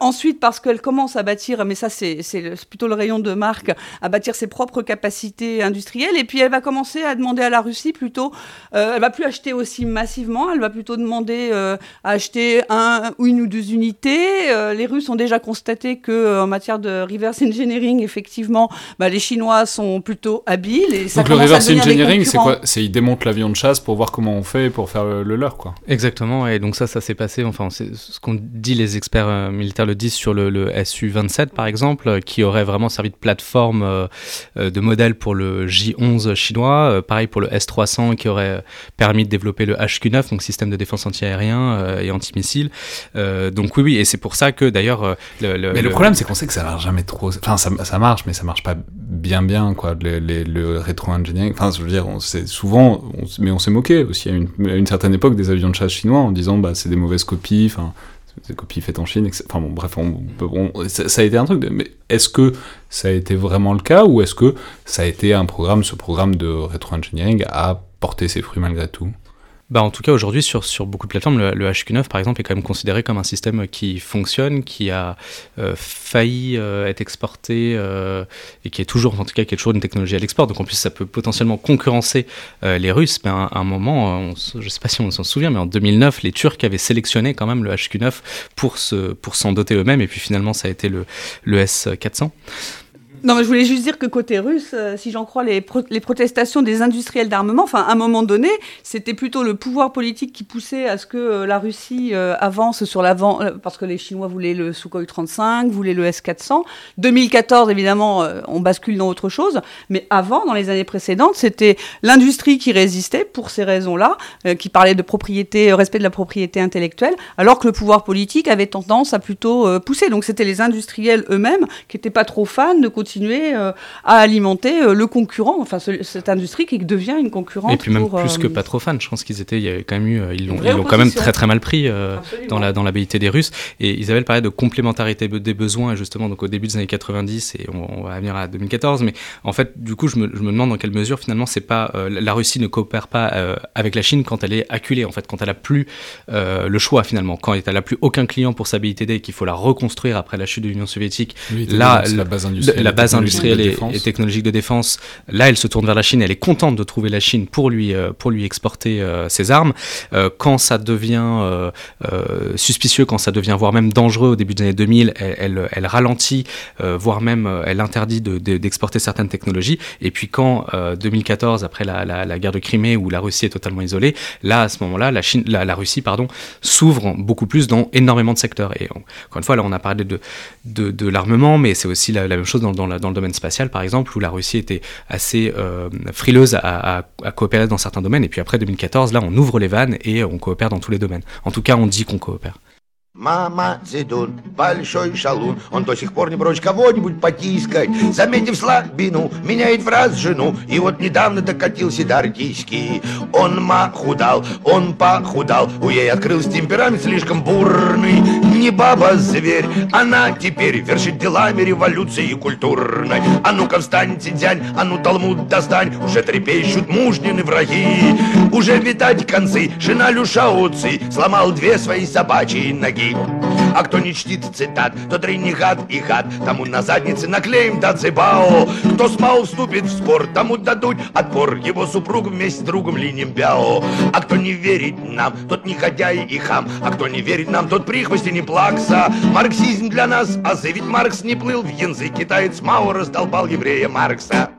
ensuite parce qu'elle commence à bâtir, mais ça c'est plutôt le rayon de marque, à bâtir ses propres capacités industrielles. Et puis elle va commencer à demander à la Russie plutôt, elle va plus acheter aussi massivement, elle va plutôt demander à acheter un ou une ou deux unités. Les Russes ont déjà constaté que en matière de reverse engineering, effectivement, bah, les Chinois sont plutôt habiles. Et Donc le reverse engineering, c'est quoi C'est ils démontent l'avion de chasse pour voir comment on fait pour faire le, leur, quoi. Exactement. Et donc ça, ça s'est passé. Enfin, c'est ce qu'on dit, les experts euh, militaires le disent sur le, Su-27 par exemple, qui aurait vraiment servi de plateforme de modèle pour le J-11 chinois. pareil pour le S-300 qui aurait permis de développer le HQ-9, donc système de défense antiaérien et antimissile. Euh, donc oui, oui, et c'est pour ça que d'ailleurs... Euh, le, mais le, problème, c'est qu'on sait que ça marche jamais trop... Enfin, ça, marche, mais ça marche pas bien bien, quoi, le, rétro-engineering. Enfin, je veux dire, souvent... mais on s'est moqué aussi à une, certaine époque des avions de chasse chinois en disant, bah, c'est des mauvaises copies, enfin des copies faites en Chine, enfin bon, bref, ça, a été un truc, de, mais est-ce que ça a été vraiment le cas, ou est-ce que ça a été un programme, ce programme de rétro-engineering a porté ses fruits malgré tout? Bah, en tout cas, aujourd'hui, sur, sur beaucoup de plateformes, le, HQ9, par exemple, est quand même considéré comme un système qui fonctionne, qui a euh, failli euh, être exporté euh, et qui est toujours, en tout cas, qui est toujours une technologie à l'export. Donc, en plus, ça peut potentiellement concurrencer les Russes. Mais à un, moment, je ne sais pas si on s'en souvient, mais en 2009, les Turcs avaient sélectionné quand même le HQ9 pour s'en pour doter eux-mêmes. Et puis, finalement, ça a été le, le S400. Non, mais je voulais juste dire que côté russe, euh, si j'en crois les, les, protestations des industriels d'armement, enfin, à un moment donné, c'était plutôt le pouvoir politique qui poussait à ce que euh, la Russie euh, avance sur l'avant, parce que les Chinois voulaient le Sukhoi 35, voulaient le S-400. 2014, évidemment, on bascule dans autre chose, mais avant, dans les années précédentes, c'était l'industrie qui résistait pour ces raisons-là, qui parlait de propriété, respect de la propriété intellectuelle, alors que le pouvoir politique avait tendance à plutôt pousser. Donc c'était les industriels eux-mêmes qui n'étaient pas trop fans de continuer euh, à alimenter euh, le concurrent, enfin cette industrie qui devient une concurrente. Et puis même plus que euh, pas trop fans, je pense qu'ils étaient, il y avait quand même eu, ils l'ont quand même très très mal pris dans la dans l'habileté des Russes. Et Isabelle parlait de complémentarité des besoins justement donc au début des années 90 et on, va venir à 2014. Mais en fait, du coup, je me, je me demande dans quelle mesure finalement c'est pas la Russie ne coopère pas avec la Chine quand elle est acculée en fait, quand elle a plus le choix finalement, quand elle a plus aucun client pour sa BITD et qu'il faut la reconstruire après la chute de l'Union soviétique. là, la base industrielle la base industrielle et, technologique de défense, là, elle se tourne vers la Chine. Elle est contente de trouver la Chine pour lui, euh, pour lui exporter euh, ses armes. Euh, quand ça devient suspicieux, quand ça devient voire même dangereux au début des années 2000, elle, elle, ralentit, voire même elle interdit d'exporter certaines technologies. Et puis quand 2014, après la, la, guerre de Crimée, où la Russie est totalement isolée, là, à ce moment-là, la, Chine, la, Russie pardon, s'ouvre beaucoup plus dans énormément de secteurs. Et encore une fois, là, on a parlé de, de, de l'armement, mais c'est aussi la, même chose dans, dans, dans, le domaine spatial, par exemple, où la Russie était assez euh, frileuse à, à, coopérer dans certains domaines. Et puis après 2014, là, on ouvre les vannes et on coopère dans tous les domaines. En tout cas, on dit qu'on coopère. Мама Зидун, большой шалун, он до сих пор не прочь кого-нибудь потискать. Заметив слабину, меняет в раз жену, и вот недавно докатился до артиськи. Он махудал, он похудал, у ей открылся темперамент слишком бурный. Не баба-зверь, она теперь вершит делами революции культурной. А ну-ка встаньте, дянь, а ну талмуд достань, уже трепещут мужнины враги. Уже видать концы, жена Люшауци сломал две свои собачьи ноги. А кто не чтит цитат, тот ренегат и гад Тому на заднице наклеим дацибао Кто с Мао вступит в спор, тому дадут отпор. Его супруг вместе с другом линем бяо. А кто не верит нам, тот негодяй и хам. А кто не верит нам, тот прихвости не плакса. Марксизм для нас, а ведь Маркс не плыл в янзы Китаец Мао раздолбал еврея Маркса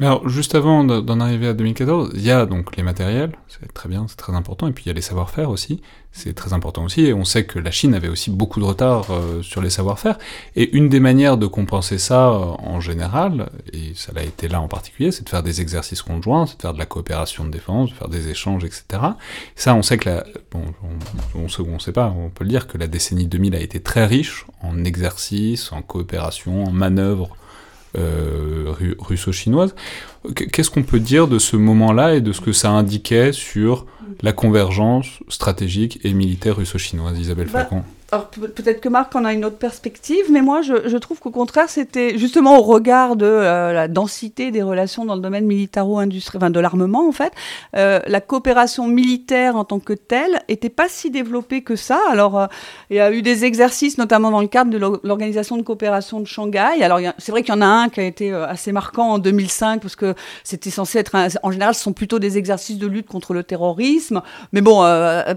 Mais alors, juste avant d'en arriver à 2014, il y a donc les matériels, c'est très bien, c'est très important, et puis il y a les savoir-faire aussi, c'est très important aussi, et on sait que la Chine avait aussi beaucoup de retard euh, sur les savoir-faire, et une des manières de compenser ça euh, en général, et ça l'a été là en particulier, c'est de faire des exercices conjoints, c'est de faire de la coopération de défense, de faire des échanges, etc. ça, on sait que la, bon, on, sait pas, on peut le dire que la décennie 2000 a été très riche en exercices, en coopération, en manœuvres, euh, russo-chinoise. Qu'est-ce qu'on peut dire de ce moment-là et de ce que ça indiquait sur la convergence stratégique et militaire russo-chinoise, Isabelle bah, Flacon? Alors peut-être que Marc en a une autre perspective, mais moi je, trouve qu'au contraire c'était justement au regard de euh, la densité des relations dans le domaine militaro-industriel, enfin de l'armement en fait, euh, la coopération militaire en tant que telle était pas si développée que ça. Alors euh, il y a eu des exercices notamment dans le cadre de l'organisation de coopération de Shanghai. Alors c'est vrai qu'il y en a un qui a été assez marquant en 2005 parce que c'était censé être, en général ce sont plutôt des exercices de lutte contre le terrorisme, mais bon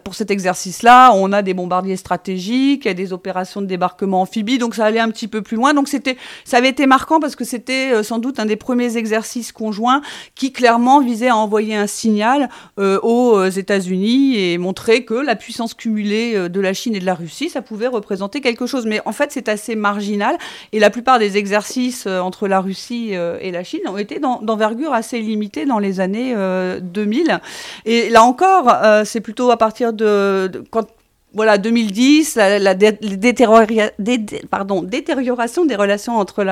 pour cet exercice-là on a des bombardiers stratégiques il y a des opérations de débarquement amphibie, donc ça allait un petit peu plus loin. Donc c'était, ça avait été marquant parce que c'était euh, sans doute un des premiers exercices conjoints qui clairement visait à envoyer un signal euh, aux euh, États-Unis et montrer que la puissance cumulée de la Chine et de la Russie, ça pouvait représenter quelque chose. Mais en fait, c'est assez marginal et la plupart des exercices entre la Russie et la Chine ont été d'envergure assez limitée dans les années 2000. Et là encore, c'est plutôt à partir de, de quand voilà, 2010, la, détérioration des relations entre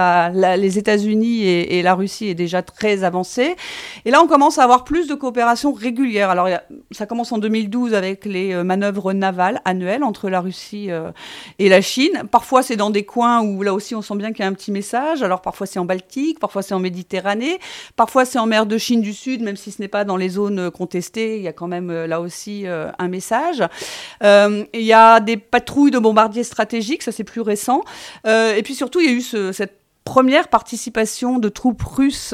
les États-Unis et, la Russie est déjà très avancée. Et là, on commence à avoir plus de coopération régulière. Alors, ça commence en 2012 avec les euh, manœuvres navales annuelles entre la Russie euh, et la Chine. Parfois, c'est dans des coins où là aussi, on sent bien qu'il y a un petit message. Alors, parfois, c'est en Baltique, parfois, c'est en Méditerranée, parfois, c'est en mer de Chine du Sud, même si ce n'est pas dans les zones contestées. Il y a quand même euh, là aussi un message. Il y a des patrouilles de bombardiers stratégiques, ça c'est plus récent. Euh, et puis surtout, il y a eu cette première participation de troupes russes,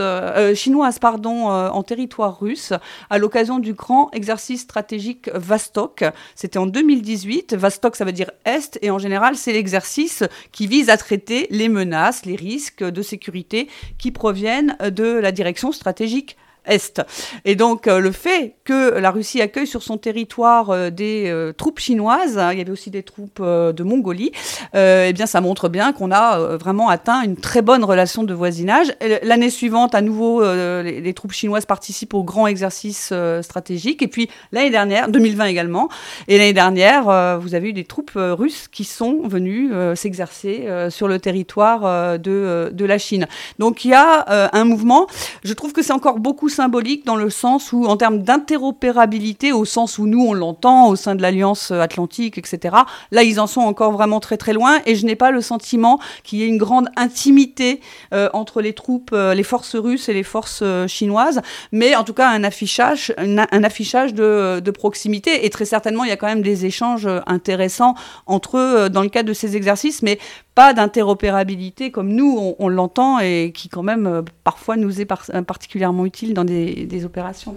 chinoises pardon, en territoire russe à l'occasion du grand exercice stratégique Vastok. C'était en 2018. Vastok, ça veut dire Est, et en général, c'est l'exercice qui vise à traiter les menaces, les risques de sécurité qui proviennent de la direction stratégique est. Et donc euh, le fait que la Russie accueille sur son territoire euh, des euh, troupes chinoises, hein, il y avait aussi des troupes de Mongolie, eh bien ça montre bien qu'on a vraiment atteint une très bonne relation de voisinage. L'année suivante, à nouveau, les, les, troupes chinoises participent au grand exercice stratégique. Et puis l'année dernière, 2020 également, et l'année dernière, vous avez eu des troupes russes qui sont venues s'exercer sur le territoire de, de la Chine. Donc il y a un mouvement. Je trouve que c'est encore beaucoup symbolique dans le sens où, en termes d'interopérabilité, au sens où nous on l'entend au sein de l'Alliance Atlantique, etc., là ils en sont encore vraiment très très loin. Et je n'ai pas le sentiment qu'il y ait une grande intimité euh, entre les troupes, euh, les forces russes et les forces euh, chinoises, mais en tout cas un affichage, un, affichage de, proximité. Et très certainement il y a quand même des échanges intéressants entre eux dans le cadre de ces exercices, mais pas d'interopérabilité comme nous, on, l'entend et qui quand même parfois nous est particulièrement utile dans des, opérations.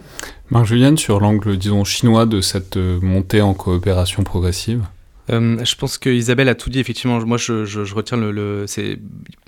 Marc-Julienne, sur l'angle, disons, chinois de cette euh, montée en coopération progressive euh, je pense que Isabelle a tout dit effectivement. Moi, je, je, je retiens le, le c'est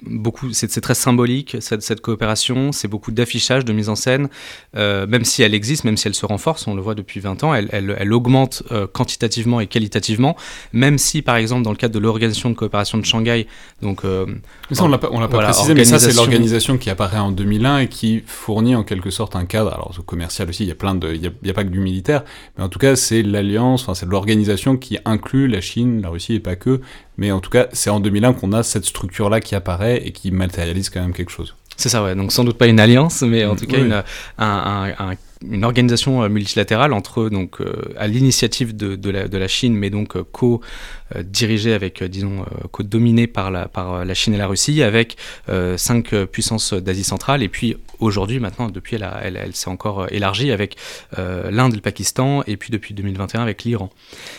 beaucoup, c'est très symbolique cette, cette coopération. C'est beaucoup d'affichage, de mise en scène, euh, même si elle existe, même si elle se renforce. On le voit depuis 20 ans. Elle, elle, elle augmente euh, quantitativement et qualitativement. Même si, par exemple, dans le cadre de l'organisation de coopération de Shanghai, donc euh, ça on l'a pas, on l'a pas précisé, mais ça c'est l'organisation qui apparaît en 2001 et qui fournit en quelque sorte un cadre. Alors commercial aussi, il y a plein de, il y a, il y a pas que du militaire, mais en tout cas c'est l'alliance, enfin c'est l'organisation qui inclut la Chine, la Russie et pas que. Mais en tout cas, c'est en 2001 qu'on a cette structure-là qui apparaît et qui matérialise quand même quelque chose. C'est ça, ouais. Donc sans doute pas une alliance, mais en tout cas une, un, un, une organisation euh, multilatérale entre donc euh, à l'initiative de, la, de, la, Chine, mais donc euh, co dirigée avec disons co dominée par la par la Chine et la Russie, avec cinq puissances d'Asie centrale, et puis aujourd'hui maintenant depuis elle, elle, s'est encore élargie avec l'Inde, le Pakistan, et puis depuis 2021 avec l'Iran.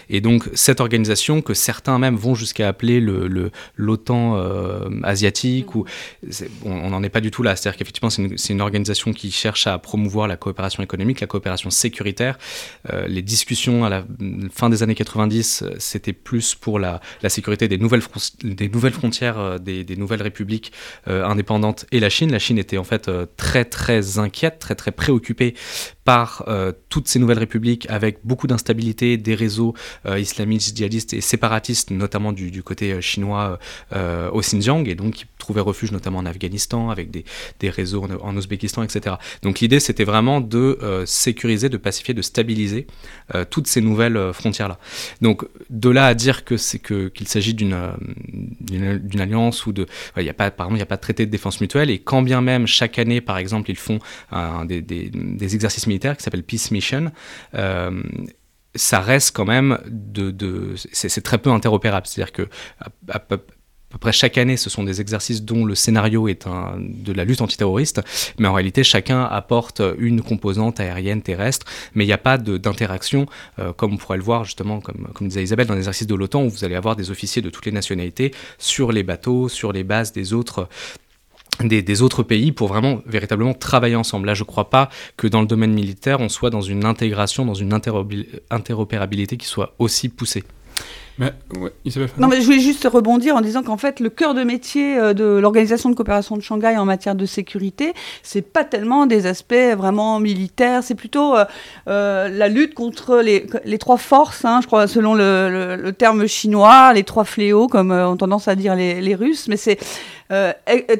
Et donc cette organisation que certains même vont jusqu'à appeler le l'OTAN asiatique, ou on n'en est pas du tout là. C'est-à-dire qu'effectivement c'est une, une organisation qui cherche à promouvoir la coopération la coopération sécuritaire. Euh, les discussions à la fin des années 90, euh, c'était plus pour la, la, sécurité des nouvelles, des nouvelles frontières, euh, des, des, nouvelles républiques indépendantes et la Chine. La Chine était en fait très très inquiète, très très préoccupée euh, toutes ces nouvelles républiques avec beaucoup d'instabilité, des réseaux euh, islamistes, djihadistes et séparatistes, notamment du, côté chinois euh, au Xinjiang, et donc qui trouvaient refuge notamment en Afghanistan, avec des, des réseaux en, Ouzbékistan, etc. Donc l'idée, c'était vraiment de sécuriser, de pacifier, de stabiliser toutes ces nouvelles frontières-là. Donc de là à dire que c'est que qu'il s'agit d'une d'une alliance ou de, il y a pas, par exemple, il n'y a pas de traité de défense mutuelle, et quand bien même chaque année, par exemple, ils font des, des, exercices qui s'appelle Peace Mission. Euh, ça reste quand même de, de c'est très peu interopérable. C'est-à-dire que à, peu près chaque année, ce sont des exercices dont le scénario est un, de la lutte antiterroriste, mais en réalité, chacun apporte une composante aérienne, terrestre, mais il n'y a pas d'interaction, euh, comme on pourrait le voir justement, comme, comme disait Isabelle, dans l'exercice de l'OTAN, où vous allez avoir des officiers de toutes les nationalités sur les bateaux, sur les bases des autres des, autres pays pour vraiment véritablement travailler ensemble. Là, je ne crois pas que dans le domaine militaire, on soit dans une intégration, dans une interopérabilité qui soit aussi poussée. Mais, ouais, non, mais je voulais juste rebondir en disant qu'en fait, le cœur de métier euh, de l'Organisation de coopération de Shanghai en matière de sécurité, c'est pas tellement des aspects vraiment militaires, c'est plutôt euh, euh, la lutte contre les, les trois forces, hein, je crois, selon le, le, le, terme chinois, les trois fléaux, comme euh, ont tendance à dire les, les Russes, mais c'est euh,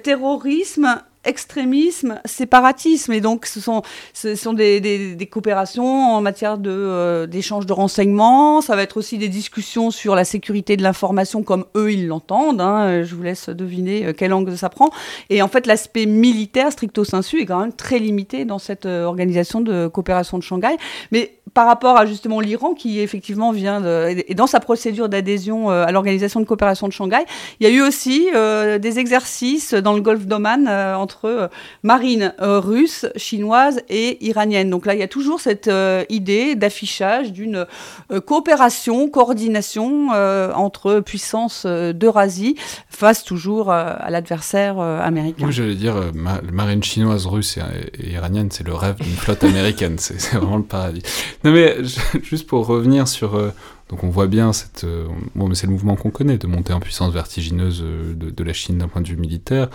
terrorisme, extrémisme, séparatisme. Et donc, ce sont, ce sont des, des, des coopérations en matière d'échange de, euh, de renseignements. Ça va être aussi des discussions sur la sécurité de l'information comme eux, ils l'entendent. Hein. Je vous laisse deviner euh, quel angle ça prend. Et en fait, l'aspect militaire, stricto sensu, est quand même très limité dans cette euh, organisation de coopération de Shanghai. Mais par rapport à justement l'Iran, qui effectivement vient de, et dans sa procédure d'adhésion euh, à l'Organisation de coopération de Shanghai, il y a eu aussi euh, des exercices dans le Golfe d'Oman euh, entre marines russes, chinoises et iraniennes. Donc là, il y a toujours cette idée d'affichage d'une coopération, coordination entre puissances d'Eurasie face toujours à l'adversaire américain. Oui, j'allais dire, marine chinoise, russe et, et iranienne, c'est le rêve d'une flotte américaine. C'est vraiment le paradis. Non mais juste pour revenir sur... Euh, donc on voit bien cette... Euh, bon mais c'est le mouvement qu'on connaît, de monter en puissance vertigineuse euh, de, la Chine d'un point de vue militaire.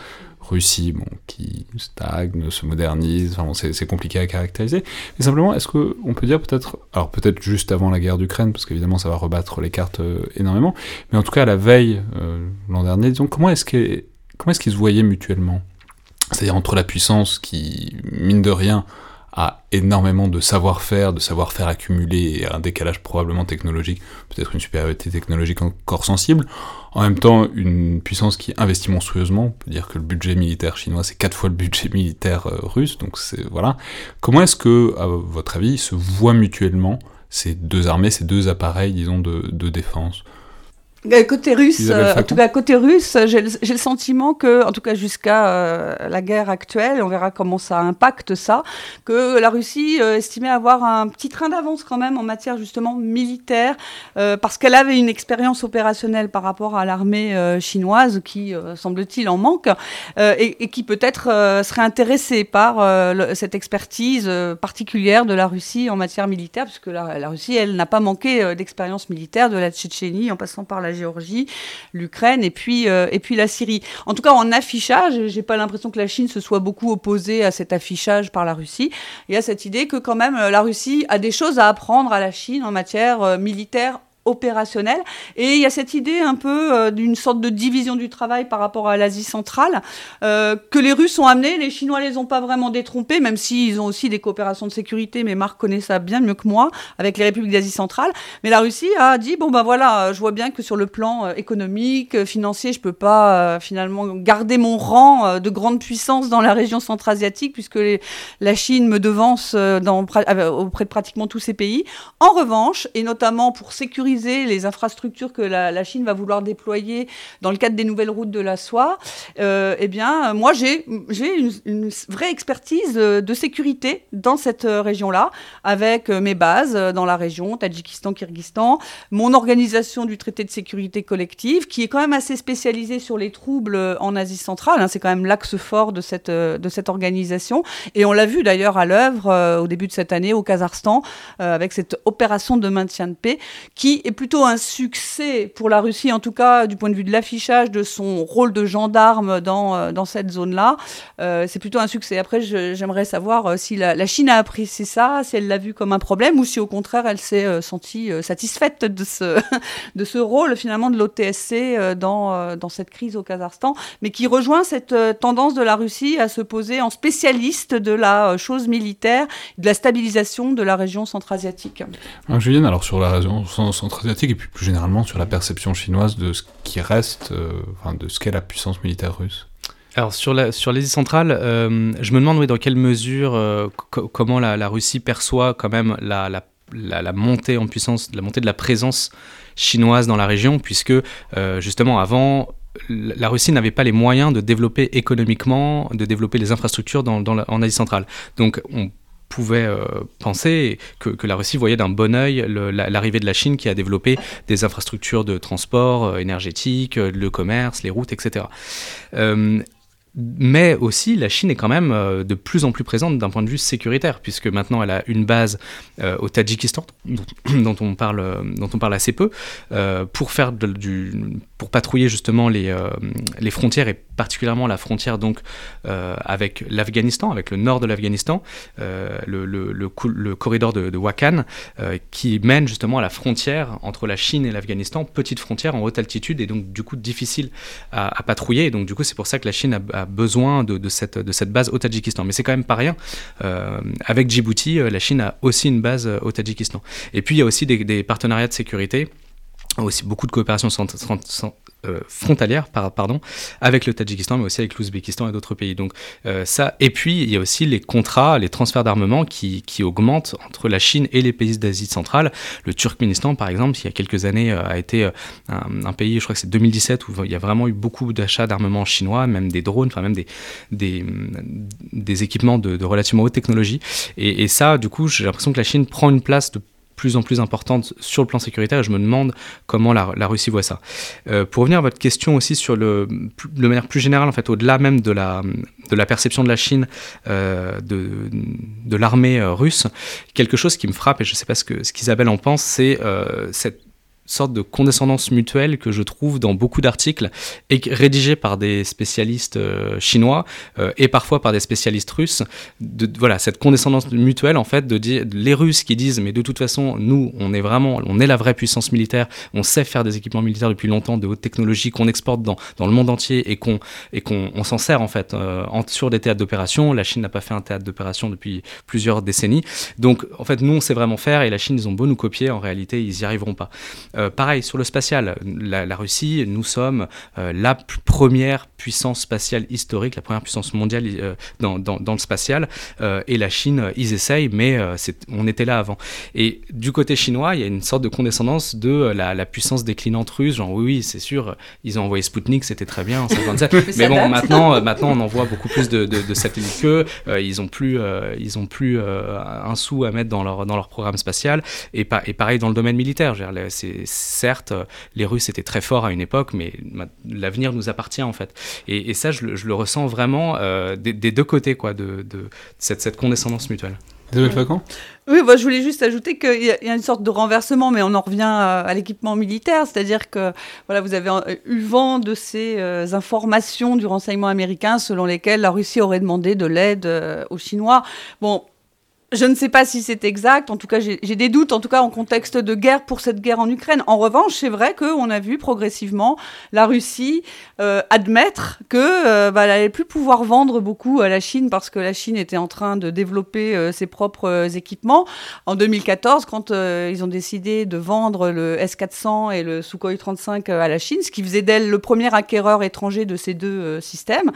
Russie, bon, qui stagne, se modernise, enfin, c'est compliqué à caractériser. Mais simplement, est-ce qu'on peut dire peut-être, alors peut-être juste avant la guerre d'Ukraine, parce qu'évidemment ça va rebattre les cartes énormément, mais en tout cas à la veille, l'an dernier, disons, comment est-ce qu'ils est se voyaient mutuellement? C'est-à-dire entre la puissance qui, mine de rien, a énormément de savoir-faire, de savoir-faire accumulé et un décalage probablement technologique, peut-être une supériorité technologique encore sensible. En même temps, une puissance qui investit monstrueusement. On peut dire que le budget militaire chinois c'est quatre fois le budget militaire euh, russe, donc c'est voilà. Comment est-ce que, à votre avis, se voient mutuellement ces deux armées, ces deux appareils, disons, de, défense? Côté russe, euh, en tout cas côté russe, j'ai le, sentiment que, en tout cas jusqu'à euh, la guerre actuelle, on verra comment ça impacte ça, que la Russie estimait avoir un petit train d'avance quand même en matière justement militaire, parce qu'elle avait une expérience opérationnelle par rapport à l'armée chinoise qui, semble-t-il, en manque, et, et, qui peut-être serait intéressée par cette expertise particulière de la Russie en matière militaire, puisque la, la Russie, elle n'a pas manqué d'expérience militaire de la Tchétchénie en passant par la Géorgie, l'Ukraine et puis euh, et puis la Syrie. En tout cas, en affichage, j'ai pas l'impression que la Chine se soit beaucoup opposée à cet affichage par la Russie. Il y a cette idée que quand même euh, la Russie a des choses à apprendre à la Chine en matière euh, militaire opérationnel. Et il y a cette idée un peu euh, d'une sorte de division du travail par rapport à l'Asie centrale euh, que les Russes ont amené. Les Chinois les ont pas vraiment détrompés, même s'ils ont aussi des coopérations de sécurité. Mais Marc connaît ça bien mieux que moi avec les républiques d'Asie centrale. Mais la Russie a dit bon ben voilà, je vois bien que sur le plan euh, économique, financier, je peux pas finalement garder mon rang de grande puissance dans la région centra-asiatique puisque la Chine me devance auprès de pratiquement tous ces pays. En revanche, et notamment pour sécuriser les infrastructures que la, Chine va vouloir déployer dans le cadre des nouvelles routes de la soie, euh, eh bien, moi, j'ai une, une, vraie expertise de sécurité dans cette euh, région-là, avec euh, mes bases dans la région, Tadjikistan, Kyrgyzstan, mon organisation du traité de sécurité collective, qui est quand même assez spécialisée sur les troubles en Asie centrale. Hein, c'est quand même l'axe fort de cette, de cette organisation. Et on l'a vu d'ailleurs à l'œuvre au début de cette année au Kazakhstan, avec cette opération de maintien de paix, qui est plutôt un succès pour la Russie, en tout cas du point de vue de l'affichage de son rôle de gendarme dans, euh, dans cette zone-là. Euh, c'est plutôt un succès. Après, j'aimerais savoir euh, si la, Chine a apprécié ça, si elle l'a vu comme un problème ou si au contraire elle s'est sentie satisfaite de ce, de ce rôle finalement de l'OTSC dans, dans cette crise au Kazakhstan, mais qui rejoint cette tendance de la Russie à se poser en spécialiste de la chose militaire, de la stabilisation de la région centra-asiatique. Julienne, alors sur la région centra asiatique et puis plus généralement sur la perception chinoise de ce qui reste, euh, enfin, de ce qu'est la puissance militaire russe alors sur l'Asie sur centrale, euh, je me demande oui, dans quelle mesure, euh, comment la, Russie perçoit quand même la, la, montée en puissance, la montée de la présence chinoise dans la région, puisque justement avant, la Russie n'avait pas les moyens de développer économiquement, de développer les infrastructures dans en Asie centrale. Donc on pouvait euh, penser que, la Russie voyait d'un bon oeil l'arrivée de la Chine qui a développé des infrastructures de transport euh, énergétique, euh, le commerce, les routes, etc mais aussi la Chine est quand même de plus en plus présente d'un point de vue sécuritaire, puisque maintenant elle a une base au Tadjikistan, dont, on parle, dont on parle assez peu, pour, faire du, pour patrouiller justement les, les frontières, et particulièrement la frontière donc, avec l'Afghanistan, avec le nord de l'Afghanistan, le, le, le, corridor de, Wakhan, qui mène justement à la frontière entre la Chine et l'Afghanistan, petite frontière en haute altitude, et donc du coup difficile à, patrouiller, et donc du coup c'est pour ça que la Chine a besoin de, cette, de cette base au Tadjikistan. Mais c'est quand même pas rien. Euh, avec Djibouti, euh, la Chine a aussi une base euh, au Tadjikistan. Et puis il y a aussi des, partenariats de sécurité aussi beaucoup de coopération frontalière pardon, avec le Tadjikistan, mais aussi avec l'Ouzbékistan et d'autres pays. Donc ça, et puis il y a aussi les contrats, les transferts d'armement qui, qui, augmentent entre la Chine et les pays d'Asie centrale. Le Turkménistan, par exemple, il y a quelques années, a été un, pays, je crois que c'est 2017, où il y a vraiment eu beaucoup d'achats d'armement chinois, même des drones, enfin même des, des, des équipements de, relativement haute technologie. Et, et ça, du coup, j'ai l'impression que la Chine prend une place de plus en plus importante sur le plan sécuritaire et je me demande comment la, Russie voit ça. Euh, pour revenir à votre question aussi sur le, de manière plus générale, en fait, au-delà même de la, de la perception de la Chine, euh, de, de l'armée euh, russe, quelque chose qui me frappe, et je ne sais pas ce qu'Isabelle ce qu'Isabelle en pense, c'est cette sorte de condescendance mutuelle que je trouve dans beaucoup d'articles et rédigés par des spécialistes euh, chinois euh, et parfois par des spécialistes russes. De, voilà, cette condescendance mutuelle en fait de dire les Russes qui disent mais de toute façon nous on est vraiment on est la vraie puissance militaire, on sait faire des équipements militaires depuis longtemps de haute technologie qu'on exporte dans, dans le monde entier et qu'on et qu'on s'en sert en fait euh, sur des théâtres d'opération. La Chine n'a pas fait un théâtre d'opération depuis plusieurs décennies. Donc en fait nous on sait vraiment faire et la Chine ils ont beau nous copier en réalité ils y arriveront pas. Euh, pareil, sur le spatial, la, Russie, nous sommes euh, la première puissance spatiale historique, la première puissance mondiale euh, dans, dans, le spatial, et la Chine, ils essayent, mais on était là avant. Et du côté chinois, il y a une sorte de condescendance de la, puissance déclinante russe, genre oui, oui, c'est sûr, ils ont envoyé Sputnik, c'était très bien en 57, mais bon, maintenant, maintenant, on envoie beaucoup plus de, de, satellites qu'eux, ils ont plus, ils ont plus un sou à mettre dans leur, dans leur programme spatial, et, et pareil dans le domaine militaire, c'est certes, euh, les Russes étaient très forts à une époque, mais l'avenir nous appartient en fait. Et, ça, je, le ressens vraiment euh, des, deux côtés, quoi, de, cette, condescendance mutuelle. Oui, bah, je voulais juste ajouter qu'il y, a une sorte de renversement, mais on en revient à, l'équipement militaire, c'est-à-dire que voilà, vous avez eu vent de ces euh, informations du renseignement américain selon lesquelles la Russie aurait demandé de l'aide aux Chinois. Bon, je ne sais pas si c'est exact, en tout cas j'ai des doutes, en tout cas en contexte de guerre pour cette guerre en Ukraine. En revanche, c'est vrai qu'on a vu progressivement la Russie euh, admettre que euh, bah, n'allait plus pouvoir vendre beaucoup à la Chine parce que la Chine était en train de développer euh, ses propres équipements. En 2014, quand ils ont décidé de vendre le S-400 et le Sukhoi 35 à la Chine, ce qui faisait d'elle le premier acquéreur étranger de ces deux systèmes,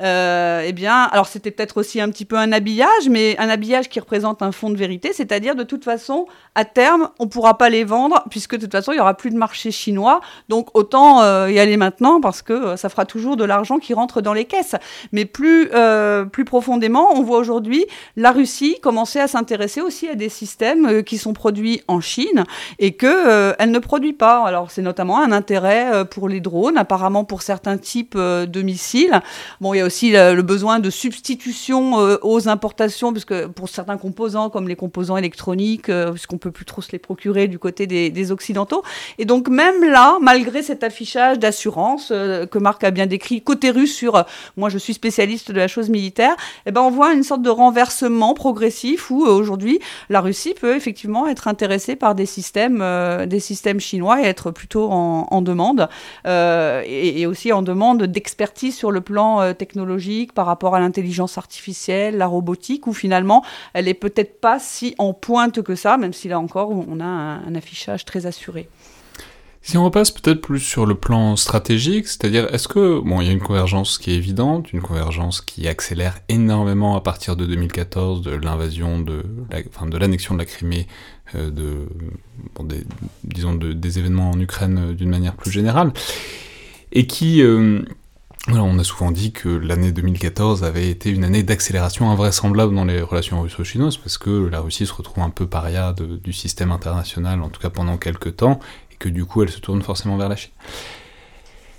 eh bien, alors c'était peut-être aussi un petit peu un habillage, mais un habillage qui représente un fond de vérité, c'est-à-dire de toute façon, à terme, on ne pourra pas les vendre, puisque de toute façon, il n'y aura plus de marché chinois. Donc autant euh, y aller maintenant, parce que euh, ça fera toujours de l'argent qui rentre dans les caisses. Mais plus, euh, plus profondément, on voit aujourd'hui la Russie commencer à s'intéresser aussi à des systèmes qui sont produits en Chine et qu'elle elle ne produit pas. Alors c'est notamment un intérêt pour les drones, apparemment pour certains types de missiles. Bon, il y a aussi le besoin de substitution aux importations, puisque pour certains composants comme les composants électroniques, euh, puisqu'on peut plus trop se les procurer du côté des, occidentaux. Et donc même là, malgré cet affichage d'assurance euh, que Marc a bien décrit, côté russe sur, euh, moi je suis spécialiste de la chose militaire, eh ben on voit une sorte de renversement progressif où aujourd'hui la Russie peut effectivement être intéressée par des systèmes, des systèmes chinois et être plutôt en, demande et, aussi en demande d'expertise sur le plan technologique par rapport à l'intelligence artificielle, la robotique, où finalement elle est peut-être pas si en pointe que ça, même si là encore, on a un, affichage très assuré. Si on repasse peut-être plus sur le plan stratégique, c'est-à-dire est-ce que, bon, il y a une convergence qui est évidente, une convergence qui accélère énormément à partir de 2014, de l'invasion de, enfin, de l'annexion de la Crimée, euh, de, des, disons, des événements en Ukraine euh, d'une manière plus générale, et qui, euh, on a souvent dit que l'année 2014 avait été une année d'accélération invraisemblable dans les relations russo-chinoises, parce que la Russie se retrouve un peu paria du système international, en tout cas pendant quelques temps, et que du coup elle se tourne forcément vers la Chine.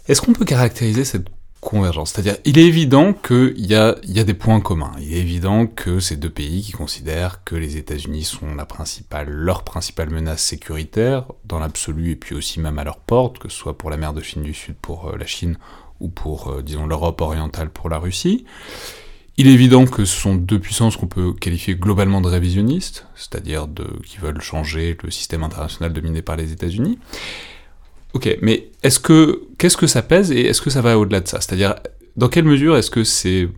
Est-ce qu'on peut caractériser cette convergence? C'est-à-dire, il est évident qu'il y a, des points communs. Il est évident que ces deux pays qui considèrent que les États-Unis sont leur principale menace sécuritaire, dans l'absolu, et puis aussi même à leur porte, que ce soit pour la mer de Chine du Sud, pour euh, la Chine, ou pour, euh, disons, l'Europe orientale pour la Russie. Il est évident que ce sont deux puissances qu'on peut qualifier globalement de révisionnistes, c'est-à-dire qui veulent changer le système international dominé par les États-Unis. Ok, mais est-ce que qu'est-ce que ça pèse et est-ce que ça va au-delà de ça? C'est-à-dire dans quelle mesure est-ce que c'est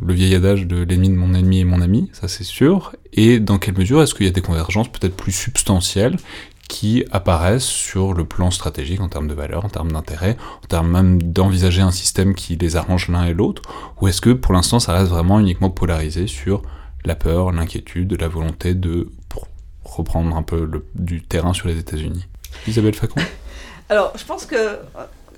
le vieil adage de l'ennemi de mon ennemi et mon ami, ça c'est sûr, et dans quelle mesure est-ce qu'il y a des convergences peut-être plus substantielles qui apparaissent sur le plan stratégique en termes de valeur, en termes d'intérêt, en termes même d'envisager un système qui les arrange l'un et l'autre, ou est-ce que pour l'instant ça reste vraiment uniquement polarisé sur la peur, l'inquiétude, la volonté de reprendre un peu du terrain sur les États-Unis? Isabelle Facon? Alors, je pense que euh,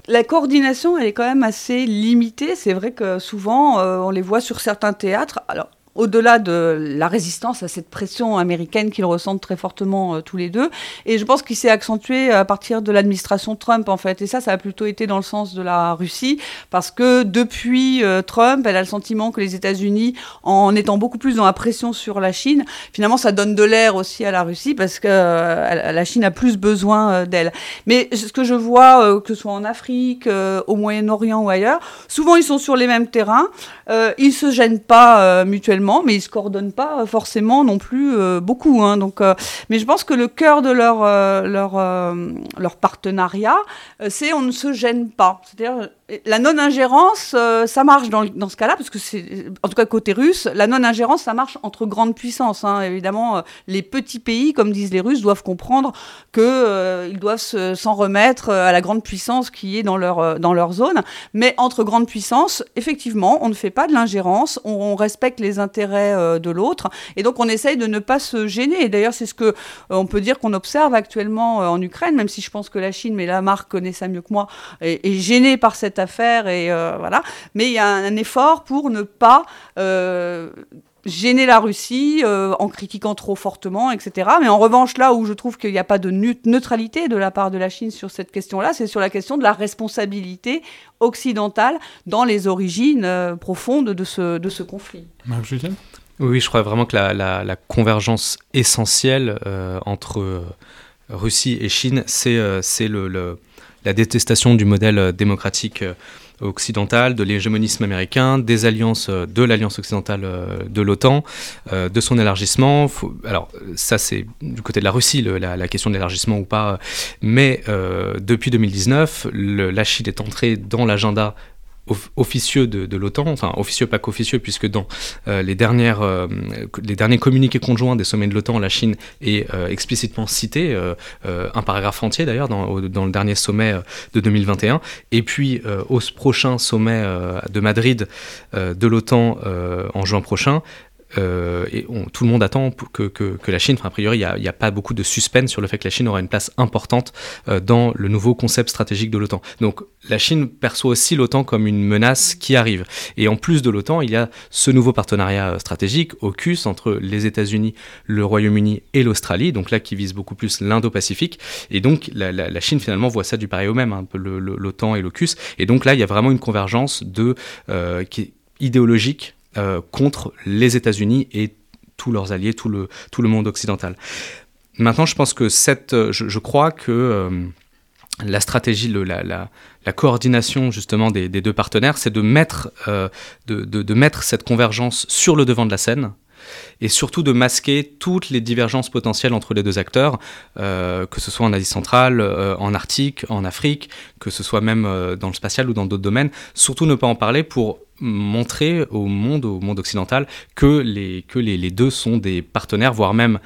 la coordination, elle est quand même assez limitée. C'est vrai que souvent, euh, on les voit sur certains théâtres. Alors, au-delà de la résistance à cette pression américaine qu'ils ressentent très fortement euh, tous les deux. Et je pense qu'il s'est accentué à partir de l'administration Trump, en fait. Et ça, ça a plutôt été dans le sens de la Russie, parce que depuis euh, Trump, elle a le sentiment que les États-Unis, en étant beaucoup plus dans la pression sur la Chine, finalement, ça donne de l'air aussi à la Russie, parce que euh, la Chine a plus besoin d'elle. Mais ce que je vois, que ce soit en Afrique, au Moyen-Orient ou ailleurs, souvent ils sont sur les mêmes terrains, ils se gênent pas mutuellement mais ils se coordonnent pas forcément non plus euh, beaucoup. Hein. donc, euh, mais je pense que le cœur de leur, euh, leur, leur partenariat, c'est on ne se gêne pas. C'est-à-dire la non-ingérence, euh, ça marche dans, ce cas-là, parce que c'est, en tout cas côté russe, la non-ingérence, ça marche entre grandes puissances. Hein. Évidemment, euh, les petits pays, comme disent les Russes, doivent comprendre qu'ils euh, doivent s'en remettre à la grande puissance qui est dans leur, dans leur zone. Mais entre grandes puissances, effectivement, on ne fait pas de l'ingérence, on, respecte les intérêts de l'autre, et donc on essaye de ne pas se gêner. Et d'ailleurs, c'est ce que on peut dire qu'on observe actuellement en Ukraine, même si je pense que la Chine, mais la marque connaît ça mieux que moi, est, est gênée par cette affaire et euh, voilà. Mais il y a un, effort pour ne pas euh, gêner la Russie euh, en critiquant trop fortement, etc. Mais en revanche, là où je trouve qu'il n'y a pas de neutralité de la part de la Chine sur cette question-là, c'est sur la question de la responsabilité occidentale dans les origines profondes de ce, de ce conflit. Oui, je crois vraiment que la, convergence essentielle entre Russie et Chine, c'est le la détestation du modèle euh, démocratique euh, occidental, de l'hégémonisme américain, des alliances euh, de l'alliance occidentale de l'OTAN, de son élargissement. alors ça c'est du côté de la Russie la, question de l'élargissement ou pas, mais depuis 2019, la Chine est entrée dans l'agenda officieux de, l'OTAN, enfin officieux pas qu'officieux, puisque dans euh, les, dernières, euh, derniers communiqués conjoints des sommets de l'OTAN, la Chine est euh, explicitement citée, un paragraphe entier d'ailleurs dans, le dernier sommet de 2021. Et puis au prochain sommet de Madrid de l'OTAN en juin prochain, euh, et tout le monde attend que, que, la Chine, enfin, a priori, il n'y a, pas beaucoup de suspense sur le fait que la Chine aura une place importante euh, dans le nouveau concept stratégique de l'OTAN. Donc la Chine perçoit aussi l'OTAN comme une menace qui arrive. Et en plus de l'OTAN, il y a ce nouveau partenariat stratégique, AUKUS, entre les États-Unis, le Royaume-Uni et l'Australie, donc là qui vise beaucoup plus l'Indo-Pacifique. Et donc la, Chine finalement voit ça du pareil au même, un peu l'OTAN et l'AUKUS. Et donc là, il y a vraiment une convergence de, euh, idéologique euh, contre les États-Unis et tous leurs alliés, tout le, tout le monde occidental. Maintenant, je pense que cette, euh, je, crois que euh, la stratégie, le, la, la, coordination justement des, des deux partenaires, c'est de, de, de, mettre cette convergence sur le devant de la scène et surtout de masquer toutes les divergences potentielles entre les deux acteurs, euh, que ce soit en Asie centrale, euh, en Arctique, en Afrique, que ce soit même euh, dans le spatial ou dans d'autres domaines. Surtout ne pas en parler pour montrer au monde, au monde occidental, que les, que les, les deux sont des partenaires, voire même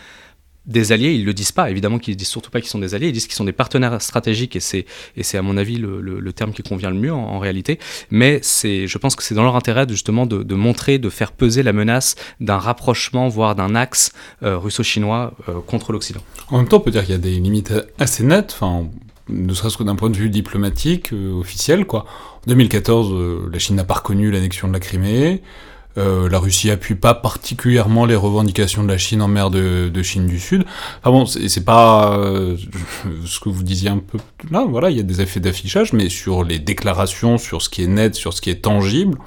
des alliés, ils le disent pas, évidemment qu'ils disent surtout pas qu'ils sont des alliés, ils disent qu'ils sont des partenaires stratégiques et c'est et c'est à mon avis le, terme qui convient le mieux en, réalité. Mais c'est, je pense que c'est dans leur intérêt justement de, de, montrer, de faire peser la menace d'un rapprochement, voire d'un axe euh, russo-chinois euh, contre l'Occident. En même temps, on peut dire qu'il y a des limites assez nettes, enfin, ne serait-ce que d'un point de vue diplomatique euh, officiel, quoi. En 2014, la Chine n'a pas reconnu l'annexion de la Crimée. Euh, la Russie appuie pas particulièrement les revendications de la Chine en mer de, Chine du Sud. Enfin bon, c'est pas euh, ce que vous disiez un peu là, voilà, il y a des effets d'affichage, mais sur les déclarations, sur ce qui est net, sur ce qui est tangible,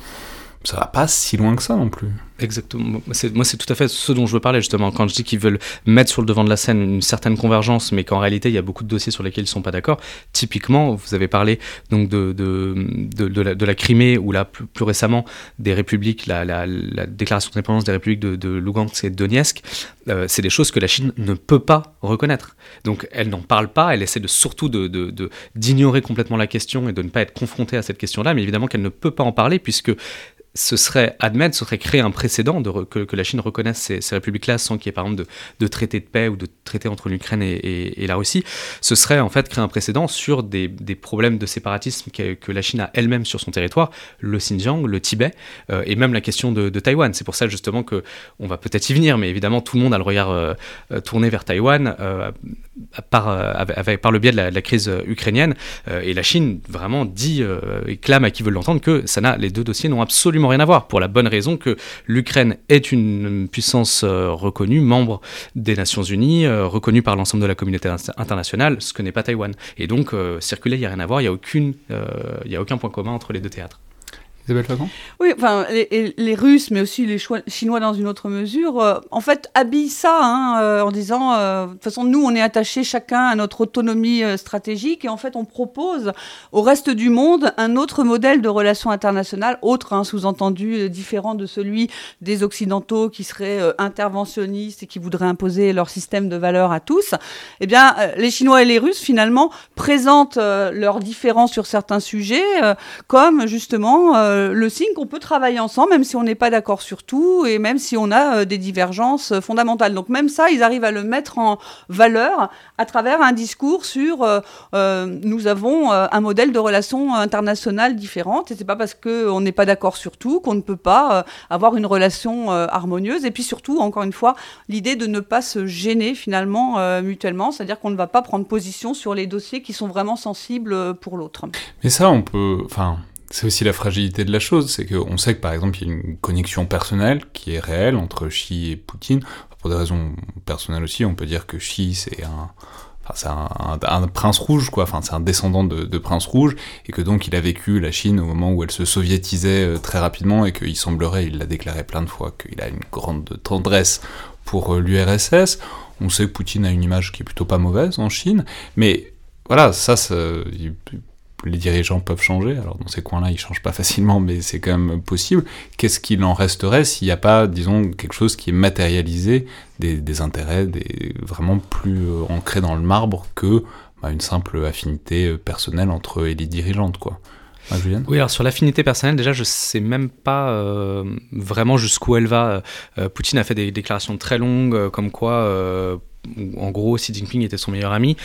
ça va pas si loin que ça non plus. Exactement. Moi, c'est tout à fait ce dont je veux parler, justement. Quand je dis qu'ils veulent mettre sur le devant de la scène une certaine convergence, mais qu'en réalité, il y a beaucoup de dossiers sur lesquels ils ne sont pas d'accord. Typiquement, vous avez parlé donc de, de, de, la, Crimée, ou plus, récemment, des républiques, la, la, la déclaration d'indépendance des républiques de, de Lugansk et de Donetsk. Euh, c'est des choses que la Chine ne peut pas reconnaître. Donc, elle n'en parle pas, elle essaie de surtout d'ignorer complètement la question et de ne pas être confrontée à cette question-là, mais évidemment qu'elle ne peut pas en parler, puisque ce serait admettre, ce serait créer un précédent de que, la Chine reconnaisse ces, républiques-là sans qu'il y ait par exemple de, traité de paix ou de traité entre l'Ukraine et, la Russie. Ce serait en fait créer un précédent sur des, problèmes de séparatisme que, la Chine a elle-même sur son territoire, le Xinjiang, le Tibet euh, et même la question de, Taïwan. C'est pour ça justement que on va peut-être y venir, mais évidemment tout le monde a le regard euh, euh, tourné vers Taïwan par, le biais de la, crise ukrainienne et la Chine vraiment dit et clame à qui veut l'entendre que ça les deux dossiers n'ont absolument rien à voir, pour la bonne raison que l'Ukraine est une puissance euh, reconnue, membre des Nations Unies, euh, reconnue par l'ensemble de la communauté internationale, ce que n'est pas Taïwan. Et donc, euh, circuler, il n'y a rien à voir, il n'y a, aucun point commun entre les deux théâtres. Oui, enfin, les, Russes, mais aussi les Chinois dans une autre mesure, euh, en fait, habillent ça hein, euh, en disant, euh, de toute façon, nous, on est attachés chacun à notre autonomie stratégique et en fait, on propose au reste du monde un autre modèle de relations internationales, autre, hein, sous-entendu, différent de celui des Occidentaux qui seraient interventionnistes et qui voudraient imposer leur système de valeurs à tous. Eh bien, les Chinois et les Russes, finalement, présentent leurs différences sur certains sujets comme justement euh, le signe qu'on peut travailler ensemble, même si on n'est pas d'accord sur tout et même si on a euh, des divergences euh, fondamentales. Donc même ça, ils arrivent à le mettre en valeur à travers un discours sur nous avons un modèle de relations internationales différentes et c'est pas parce qu'on n'est pas d'accord sur tout qu'on ne peut pas avoir une relation harmonieuse. Et puis surtout, encore une fois, l'idée de ne pas se gêner finalement mutuellement, c'est-à-dire qu'on ne va pas prendre position sur les dossiers qui sont vraiment sensibles pour l'autre. Mais ça, on peut, enfin, c'est aussi la fragilité de la chose, c'est qu'on sait que par exemple il y a une connexion personnelle qui est réelle entre Xi et Poutine. Pour des raisons personnelles aussi, on peut dire que Xi c'est un, enfin, c'est un, prince rouge, quoi. Enfin, c'est un descendant de, prince rouge, et que donc il a vécu la Chine au moment où elle se soviétisait euh, très rapidement, et qu'il semblerait, il l'a déclaré plein de fois, qu'il a une grande tendresse pour euh, l'URSS. On sait que Poutine a une image qui est plutôt pas mauvaise en Chine, mais voilà, ça, ça les dirigeants peuvent changer. Alors dans ces coins-là, ils changent pas facilement, mais c'est quand même possible. Qu'est-ce qu'il en resterait s'il n'y a pas, disons, quelque chose qui est matérialisé, des, intérêts des, vraiment plus euh, ancrés dans le marbre que bah, une simple affinité euh, personnelle entre les dirigeantes, quoi. oui, alors sur l'affinité personnelle, déjà, je sais même pas euh, vraiment jusqu'où elle va. Poutine a fait des déclarations très longues, comme quoi, en gros, Xi Jinping était son meilleur ami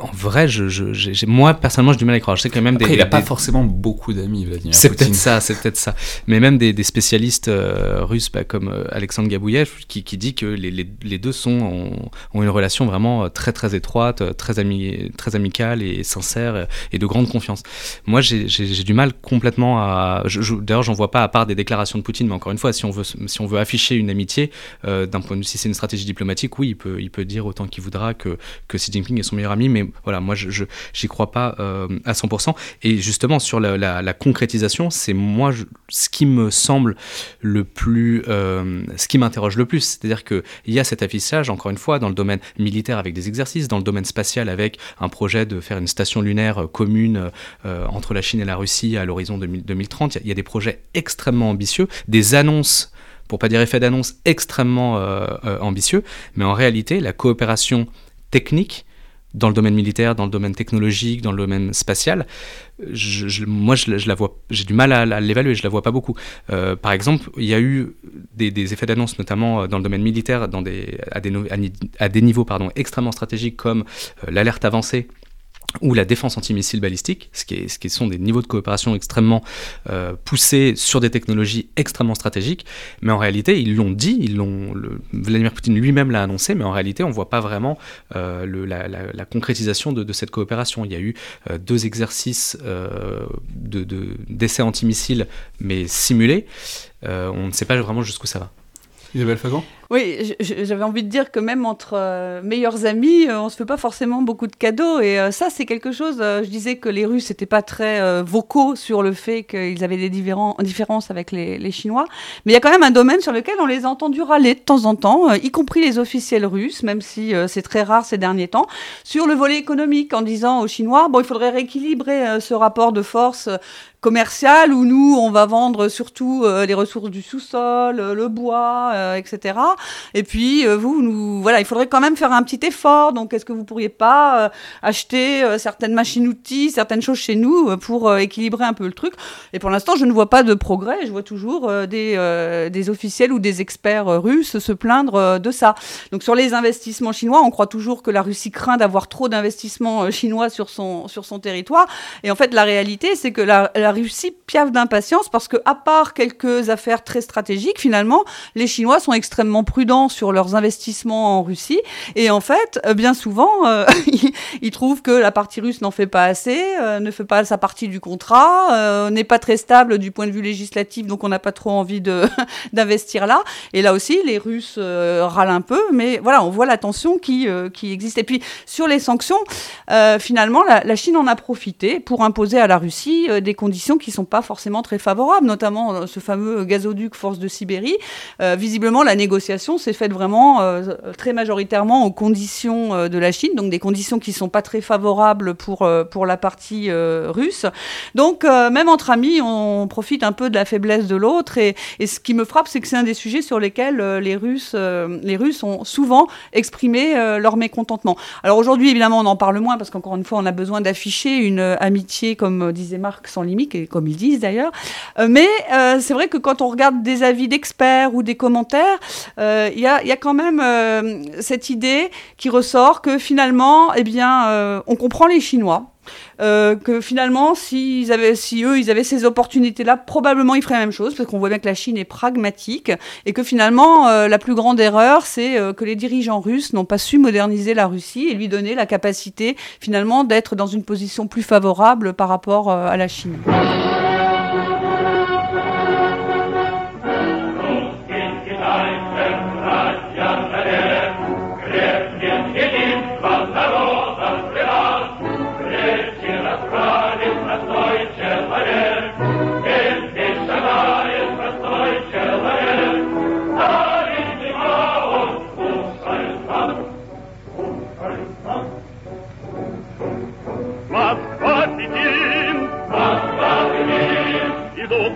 en vrai, je, je, moi personnellement, j'ai du mal à y croire. Je sais quand même des. il n'a pas forcément beaucoup d'amis, Vladimir C'est peut-être ça, c'est peut-être ça. Mais même des, des spécialistes euh, russes, bah, comme euh, Alexandre Gabouyev, qui, qui, dit que les, les, les deux sont, ont, ont, une relation vraiment euh, très très étroite, très, ami, très amicale et sincère et de grande confiance. Moi, j'ai du mal complètement à. D'ailleurs, j'en vois pas à part des déclarations de Poutine, mais encore une fois, si on veut, si on veut afficher une amitié, d'un point de si c'est une stratégie diplomatique, oui, il peut, il peut dire autant qu'il voudra que, que Xi Jinping est son meilleur ami, mais voilà, moi, je j'y crois pas euh, à 100%. Et justement, sur la, concrétisation, c'est moi ce qui me semble le plus, euh, ce qui m'interroge le plus. C'est-à-dire qu'il y a cet affichage, encore une fois, dans le domaine militaire avec des exercices, dans le domaine spatial avec un projet de faire une station lunaire commune euh, entre la Chine et la Russie à l'horizon 2030. Il y, a des projets extrêmement ambitieux, des annonces pour pas dire effet d'annonce extrêmement ambitieux, mais en réalité, la coopération technique dans le domaine militaire, dans le domaine technologique, dans le domaine spatial, moi j'ai du mal à, l'évaluer, je la vois pas beaucoup. Euh, par exemple, il y a eu des, effets d'annonce, notamment euh, dans le domaine militaire, à, des, niveaux extrêmement stratégiques comme euh, l'alerte avancée ou la défense antimissile balistique, ce qui, ce qui sont des niveaux de coopération extrêmement euh, poussés sur des technologies extrêmement stratégiques. Mais en réalité, ils l'ont dit, Vladimir Poutine lui-même l'a annoncé, mais en réalité, on ne voit pas vraiment euh, la, concrétisation de, de, cette coopération. Il y a eu euh, deux exercices de, de, d'essais antimissiles, mais simulés. on ne sait pas vraiment jusqu'où ça va. Isabelle Fagan? Oui, j'avais envie de dire que même entre euh, meilleurs amis, euh, on se fait pas forcément beaucoup de cadeaux. Et euh, ça, c'est quelque chose. je disais que les Russes n'étaient pas très vocaux sur le fait qu'ils avaient des différences avec les, les, Chinois. Mais il y a quand même un domaine sur lequel on les a entendus râler de temps en temps, y compris les officiels russes, même si c'est très rare ces derniers temps, sur le volet économique, en disant aux Chinois bon, il faudrait rééquilibrer ce rapport de force commercial où nous, on va vendre surtout les ressources du sous-sol, le bois, etc. Et puis, vous, nous, voilà, il faudrait quand même faire un petit effort. Donc, est-ce que vous pourriez pas acheter certaines machines-outils, certaines choses chez nous pour équilibrer un peu le truc? Et pour l'instant, je ne vois pas de progrès. Je vois toujours des, des officiels ou des experts russes se plaindre de ça. Donc, sur les investissements chinois, on croit toujours que la Russie craint d'avoir trop d'investissements chinois sur son, sur son territoire. Et en fait, la réalité, c'est que la, Russie piaffe d'impatience parce que, à part quelques affaires très stratégiques, finalement, les Chinois sont extrêmement prudents sur leurs investissements en Russie. Et en fait, euh, bien souvent, euh, ils, trouvent que la partie russe n'en fait pas assez, euh, ne fait pas sa partie du contrat, n'est pas très stable du point de vue législatif, donc on n'a pas trop envie d'investir là. Et là aussi, les Russes râlent un peu, mais voilà, on voit la tension qui, existe. Et puis, sur les sanctions, finalement, la, la Chine en a profité pour imposer à la Russie des conditions qui ne sont pas forcément très favorables, notamment euh, ce fameux gazoduc Force de Sibérie. Euh, visiblement, la négociation s'est faite vraiment très majoritairement aux conditions de la Chine, donc des conditions qui ne sont pas très favorables pour, pour la partie russe. Donc, même entre amis, on profite un peu de la faiblesse de l'autre. Et, et, ce qui me frappe, c'est que c'est un des sujets sur lesquels les Russes, les Russes ont souvent exprimé leur mécontentement. Alors aujourd'hui, évidemment, on en parle moins parce qu'encore une fois, on a besoin afficher une euh, amitié, comme euh, disait Marc, sans limite, comme ils disent d'ailleurs. Euh, mais c'est vrai que quand on regarde des avis d'experts ou des commentaires, il y a, y, a, quand même cette idée qui ressort que finalement, eh bien, on comprend les Chinois. Euh, que finalement, s'ils avaient, si eux, ils avaient ces opportunités-là, probablement ils feraient la même chose, parce qu'on voit bien que la Chine est pragmatique, et que finalement, euh, la plus grande erreur, c'est euh, que les dirigeants russes n'ont pas su moderniser la Russie et lui donner la capacité, finalement, d'être dans une position plus favorable par rapport à la Chine.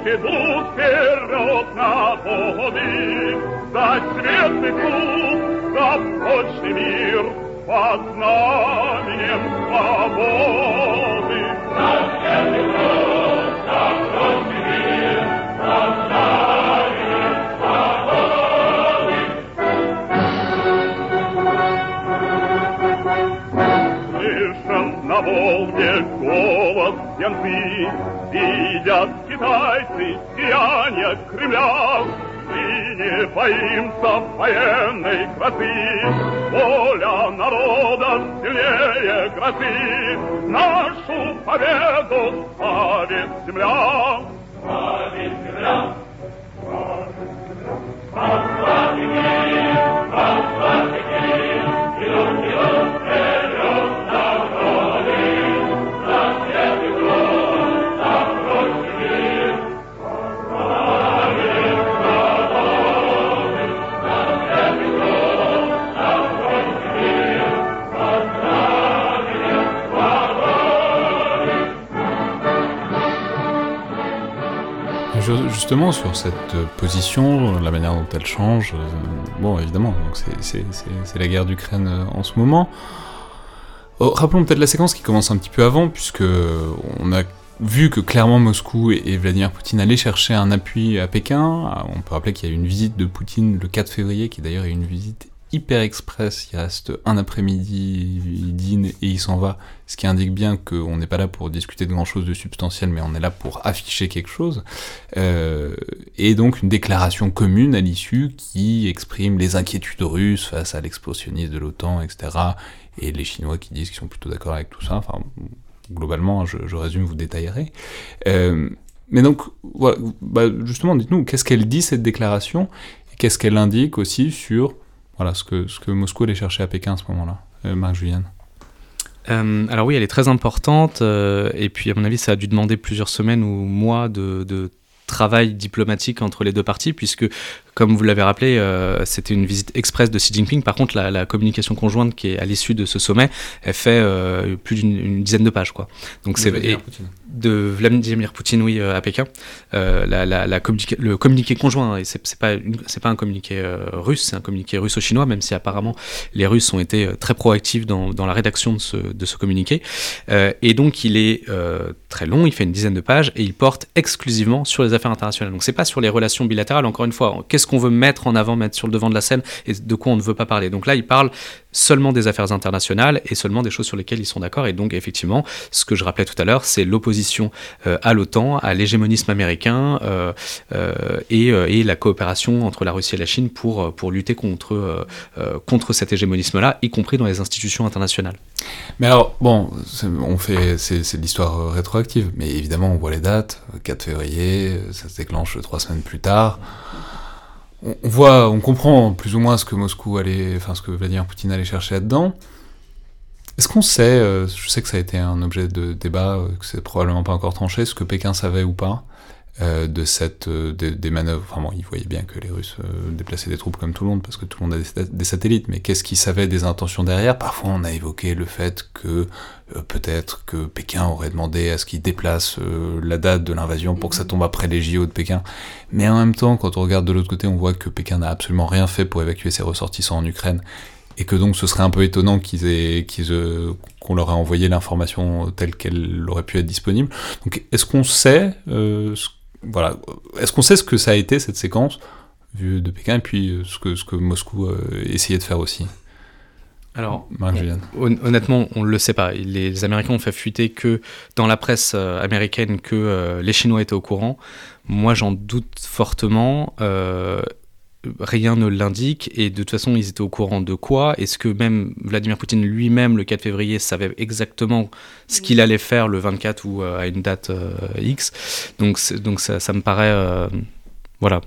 Идут вперед на поводы, за светлый путь, за прочный мир, под знаменем свободы. За светлый путь, на Волге голос янцы, видят китайцы сияние Кремля, мы не боимся военной красы, воля народа сильнее грозы, нашу победу славит земля. Славит земля. Славит земля. Славит земля. Justement sur cette position, la manière dont elle change, euh, bon évidemment, c'est la guerre d'Ukraine euh, en ce moment. Oh, rappelons peut-être la séquence qui commence un petit peu avant, puisque on a vu que clairement Moscou et, Vladimir Poutine allaient chercher un appui à Pékin. Ah, on peut rappeler qu'il y a eu une visite de Poutine le 4 février, qui d'ailleurs est une visite hyper express, il reste un après-midi, il dîne et il s'en va, ce qui indique bien qu'on n'est pas là pour discuter de grand-chose de substantiel, mais on est là pour afficher quelque chose. Euh, et donc une déclaration commune à l'issue qui exprime les inquiétudes russes face à l'explosionnisme de l'OTAN, etc. Et les Chinois qui disent qu'ils sont plutôt d'accord avec tout ça. Enfin, globalement, je, résume, vous détaillerez. Euh, mais donc, bah, justement, dites-nous, qu'est-ce qu'elle dit cette déclaration? Qu'est-ce qu'elle indique aussi sur voilà, ce que, ce que Moscou allait chercher à Pékin à ce moment-là. Euh, Marc. Euh, alors oui, elle est très importante, euh, et puis à mon avis, ça a dû demander plusieurs semaines ou mois de travail diplomatique entre les deux parties, puisque comme vous l'avez rappelé, euh, c'était une visite express de Xi Jinping. Par contre, la, la communication conjointe qui est à l'issue de ce sommet, elle fait euh, plus d'une une dizaine de pages, quoi. Donc c'est de Vladimir Poutine, oui, euh, à Pékin. Euh, la, la- la communica- le communiqué conjoint, et c'est pas, c'est pas un communiqué russe, c'est un communiqué russo-chinois, même si apparemment les Russes ont été très proactifs dans, dans la rédaction de ce, de ce communiqué. Et donc il est très long, il fait une dizaine de pages, et il porte exclusivement sur les affaires internationales. Donc c'est pas sur les relations bilatérales, encore une fois, qu'est-ce qu'on veut mettre en avant, mettre sur le devant de la scène, et de quoi on ne veut pas parler. Donc là, il parle seulement des affaires internationales et seulement des choses sur lesquelles ils sont d'accord. Et donc, effectivement, ce que je rappelais tout à l'heure, c'est l'opposition euh, à l'OTAN, à l'hégémonisme américain euh, euh, et, la coopération entre la Russie et la Chine pour, lutter contre, cet hégémonisme-là, y compris dans les institutions internationales. Mais alors, bon, on fait, c'est de l'histoire rétroactive, mais évidemment, on voit les dates, euh, 4 février, ça se déclenche trois semaines plus tard. On, voit, on comprend plus ou moins ce que Moscou allait, enfin, ce que Vladimir Poutine allait chercher là-dedans. Est-ce qu'on sait, euh, je sais que ça a été un objet de débat, euh, que c'est probablement pas encore tranché, ce que Pékin savait ou pas? Euh, de cette, euh, des, des manœuvres. Enfin bon, il voyait bien que les Russes euh, déplaçaient des troupes comme tout le monde, parce que tout le monde a des, satellites, mais qu'est-ce qu'ils savaient des intentions derrière? Parfois, on a évoqué le fait que euh, peut-être que Pékin aurait demandé à ce qu'ils déplacent euh, la date de l'invasion pour que ça tombe après les JO de Pékin. Mais en même temps, quand on regarde de l'autre côté, on voit que Pékin n'a absolument rien fait pour évacuer ses ressortissants en Ukraine et que donc ce serait un peu étonnant qu'ils aient, qu'ils, euh, qu'on leur ait envoyé l'information telle qu'elle aurait pu être disponible. Donc est-ce qu'on sait, euh, voilà, est-ce qu'on sait ce que ça a été cette séquence vue de Pékin et puis euh, ce que ce que Moscou euh, essayait de faire aussi? Alors, Honnêtement, on ne le sait pas. Les Américains ont fait fuiter que dans la presse euh, américaine que euh, les Chinois étaient au courant. Moi, j'en doute fortement. Euh, rien ne l'indique. Et de toute façon, ils étaient au courant de quoi? Est-ce que même Vladimir Poutine lui-même, le 4 février, savait exactement ce qu'il allait faire le 24 ou euh, à une date euh, X? Donc, donc ça, ça me paraît... euh, voilà.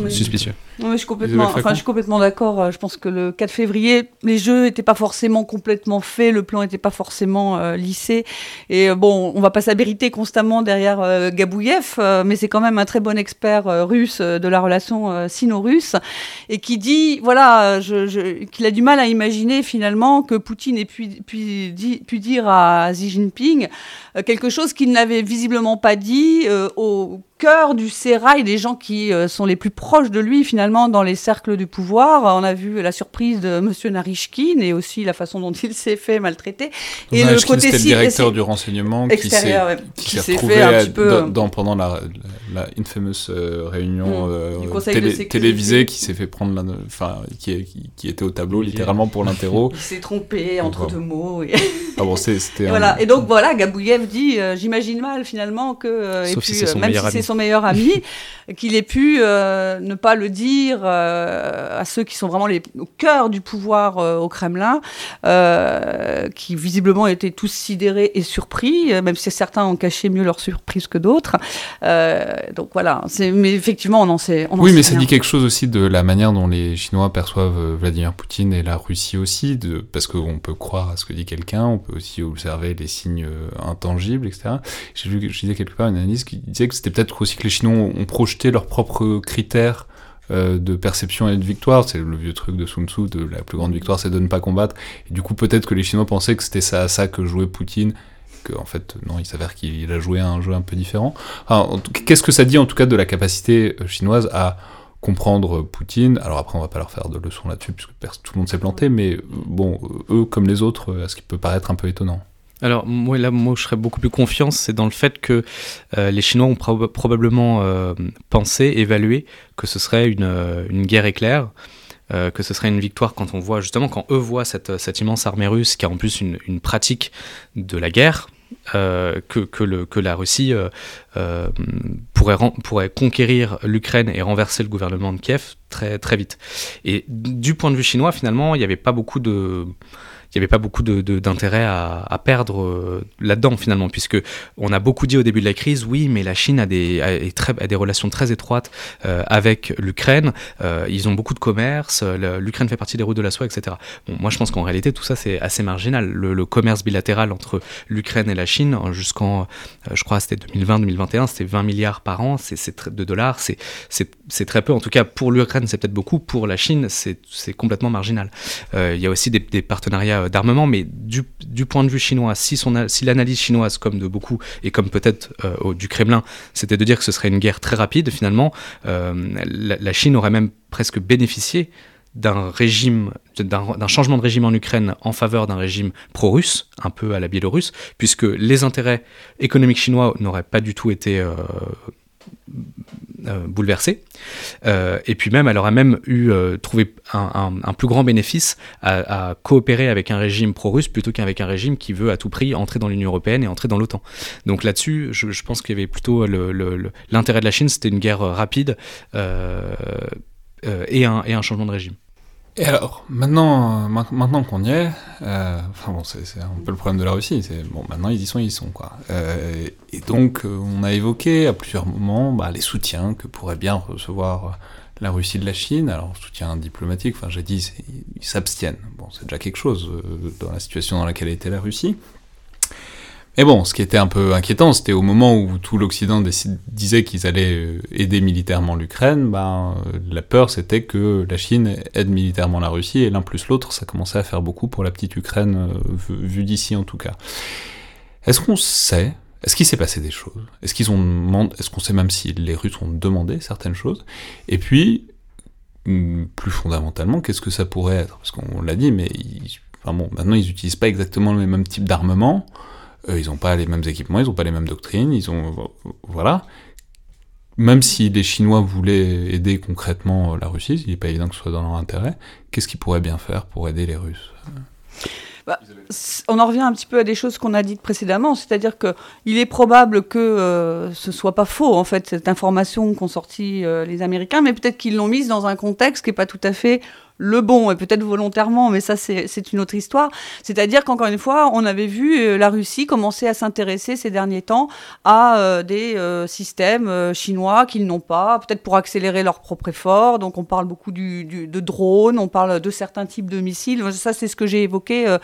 Oui. Suspicieux. Oui, je suis complètement, enfin, Flacon je suis complètement d'accord. Euh, Je pense que le 4 février, les jeux n'étaient pas forcément complètement faits, le plan n'était pas forcément euh, lissé. Et euh, bon, on va pas s'abriter constamment derrière euh, Gabouyev, euh, mais c'est quand même un très bon expert russe de la relation sino-russe et qui dit, voilà, je, je- qu'il a du mal à imaginer finalement que Poutine ait pu, pu, di- pu dire à Xi Jinping quelque chose qu'il n'avait visiblement pas dit au cœur du sérail des gens qui sont les plus proches de lui finalement dans les cercles du pouvoir. On a vu la surprise de Monsieur Narishkin et aussi la façon dont il s'est fait maltraiter. Et le côté c'était le si- directeur si- du renseignement qui s'est extérieur, ouais, qui s'est retrouvé fait un à- petit peu dans, euh, dans- pendant la, la, la infamous euh, réunion Mm. euh, télé- télévisée qui s'est fait prendre la, enfin qui, qui, qui était au tableau littéralement pour l'interro. il s'est trompé entre deux mots. Et, ah bon, c'est- c'était et un- voilà. Et donc voilà, Gabouyev dit, euh, j'imagine mal finalement que, euh, si euh, même si c'est son meilleur ami, qu'il ait pu euh, ne pas le dire euh, à ceux qui sont vraiment les, au cœur du pouvoir euh, au Kremlin, euh, qui visiblement étaient tous sidérés et surpris, même si certains ont caché mieux leur surprise que d'autres. Donc voilà, mais effectivement, on en sait. On en Oui, sait mais ça dit quelque chose aussi de la manière dont les Chinois perçoivent Vladimir Poutine et la Russie aussi, de, parce qu'on peut croire à ce que dit quelqu'un, on peut aussi observer les signes intangibles, etc. J'ai vu, je disais quelque part une analyse qui disait que c'était peut-être aussi que les Chinois ont projeté leurs propres critères euh, de perception et de victoire. C'est le vieux truc de Sun Tzu, de la plus grande victoire, c'est de ne pas combattre. Et du coup, peut-être que les Chinois pensaient que c'était ça ça que jouait Poutine, que en fait, non, il s'avère qu'il a joué un jeu un peu différent. Qu'est-ce que ça dit en tout cas de la capacité euh, chinoise à comprendre Poutine? Alors après, on va pas leur faire de leçons là-dessus, puisque tout le monde s'est planté, mais euh, bon, eux, comme les autres, ce qui peut paraître un peu étonnant. Alors, moi, là, moi, je serais beaucoup plus confiant, c'est dans le fait que euh, les Chinois ont proba- probablement euh, pensé, évalué que ce serait une, euh, une guerre éclair, que ce serait une victoire quand on voit, justement, quand eux voient cette, immense armée russe qui a en plus une, pratique de la guerre, que, que, la Russie pourrait, pourrait conquérir l'Ukraine et renverser le gouvernement de Kiev très, très vite. Et du point de vue chinois, finalement, il n'y avait pas beaucoup de il n'y avait pas beaucoup d'intérêt à, perdre euh, là-dedans finalement, puisque on a beaucoup dit au début de la crise, oui, mais la Chine a des, relations très étroites euh, avec l'Ukraine, euh, ils ont beaucoup de commerce, l'Ukraine fait partie des routes de la soie, etc. Bon, moi je pense qu'en réalité tout ça c'est assez marginal. Le, commerce bilatéral entre l'Ukraine et la Chine, jusqu'en, je crois c'était 2020-2021, c'était 20 milliards par an c'est de dollars, c'est très peu. En tout cas pour l'Ukraine c'est peut-être beaucoup, pour la Chine c'est complètement marginal. Il y a aussi des partenariats d'armement, mais du, point de vue chinois, si, l'analyse chinoise, comme de beaucoup, et comme peut-être euh, du Kremlin, c'était de dire que ce serait une guerre très rapide, finalement, euh, la, Chine aurait même presque bénéficié d'un régime, d'un changement de régime en Ukraine en faveur d'un régime pro-russe, un peu à la Biélorusse, puisque les intérêts économiques chinois n'auraient pas du tout été euh, euh, bouleversée. Euh, et puis même, elle aurait même eu euh, trouvé un, plus grand bénéfice à, coopérer avec un régime pro-russe plutôt qu'avec un régime qui veut à tout prix entrer dans l'Union européenne et entrer dans l'OTAN. Donc là-dessus, je, pense qu'il y avait plutôt l'intérêt de la Chine, c'était une guerre rapide et un changement de régime. Et alors, maintenant, maintenant qu'on y est, euh, enfin bon, c'est un peu le problème de la Russie, c'est bon, maintenant ils y sont, ils y sont, quoi. Euh, et donc, euh, on a évoqué à plusieurs moments bah, les soutiens que pourrait bien recevoir la Russie de la Chine, alors soutien diplomatique, enfin j'ai dit, ils s'abstiennent, bon, c'est déjà quelque chose euh, dans la situation dans laquelle était la Russie. Mais bon, ce qui était un peu inquiétant, c'était au moment où tout l'Occident disait qu'ils allaient euh, aider militairement l'Ukraine, ben, euh, la peur c'était que la Chine aide militairement la Russie, et l'un plus l'autre, ça commençait à faire beaucoup pour la petite Ukraine, euh, vue d'ici en tout cas. Est-ce qu'on sait, est-ce qu'il s'est passé des choses? Est-ce qu'ils ont est-ce qu'on sait même si les Russes ont demandé certaines choses? Et puis, hmm, plus fondamentalement, qu'est-ce que ça pourrait être? Parce qu'on l'a dit, mais enfin bon, maintenant ils n'utilisent pas exactement le même type d'armement. Euh, ils n'ont pas les mêmes équipements, ils n'ont pas les mêmes doctrines, ils ont voilà. Même si les Chinois voulaient aider concrètement la Russie, il n'est pas évident que ce soit dans leur intérêt. Qu'est-ce qu'ils pourraient bien faire pour aider les Russes? Bah, on en revient un petit peu à des choses qu'on a dites précédemment, c'est-à-dire que il est probable que euh, ce soit pas faux en fait cette information qu'ont sorti euh, les Américains, mais peut-être qu'ils l'ont mise dans un contexte qui est pas tout à fait le bon, et peut-être volontairement, mais ça c'est une autre histoire. C'est-à-dire qu'encore une fois, on avait vu euh, la Russie commencer à s'intéresser ces derniers temps à euh, des euh, systèmes chinois qu'ils n'ont pas, peut-être pour accélérer leur propre effort. Donc on parle beaucoup de drones, on parle de certains types de missiles. Ça c'est ce que j'ai évoqué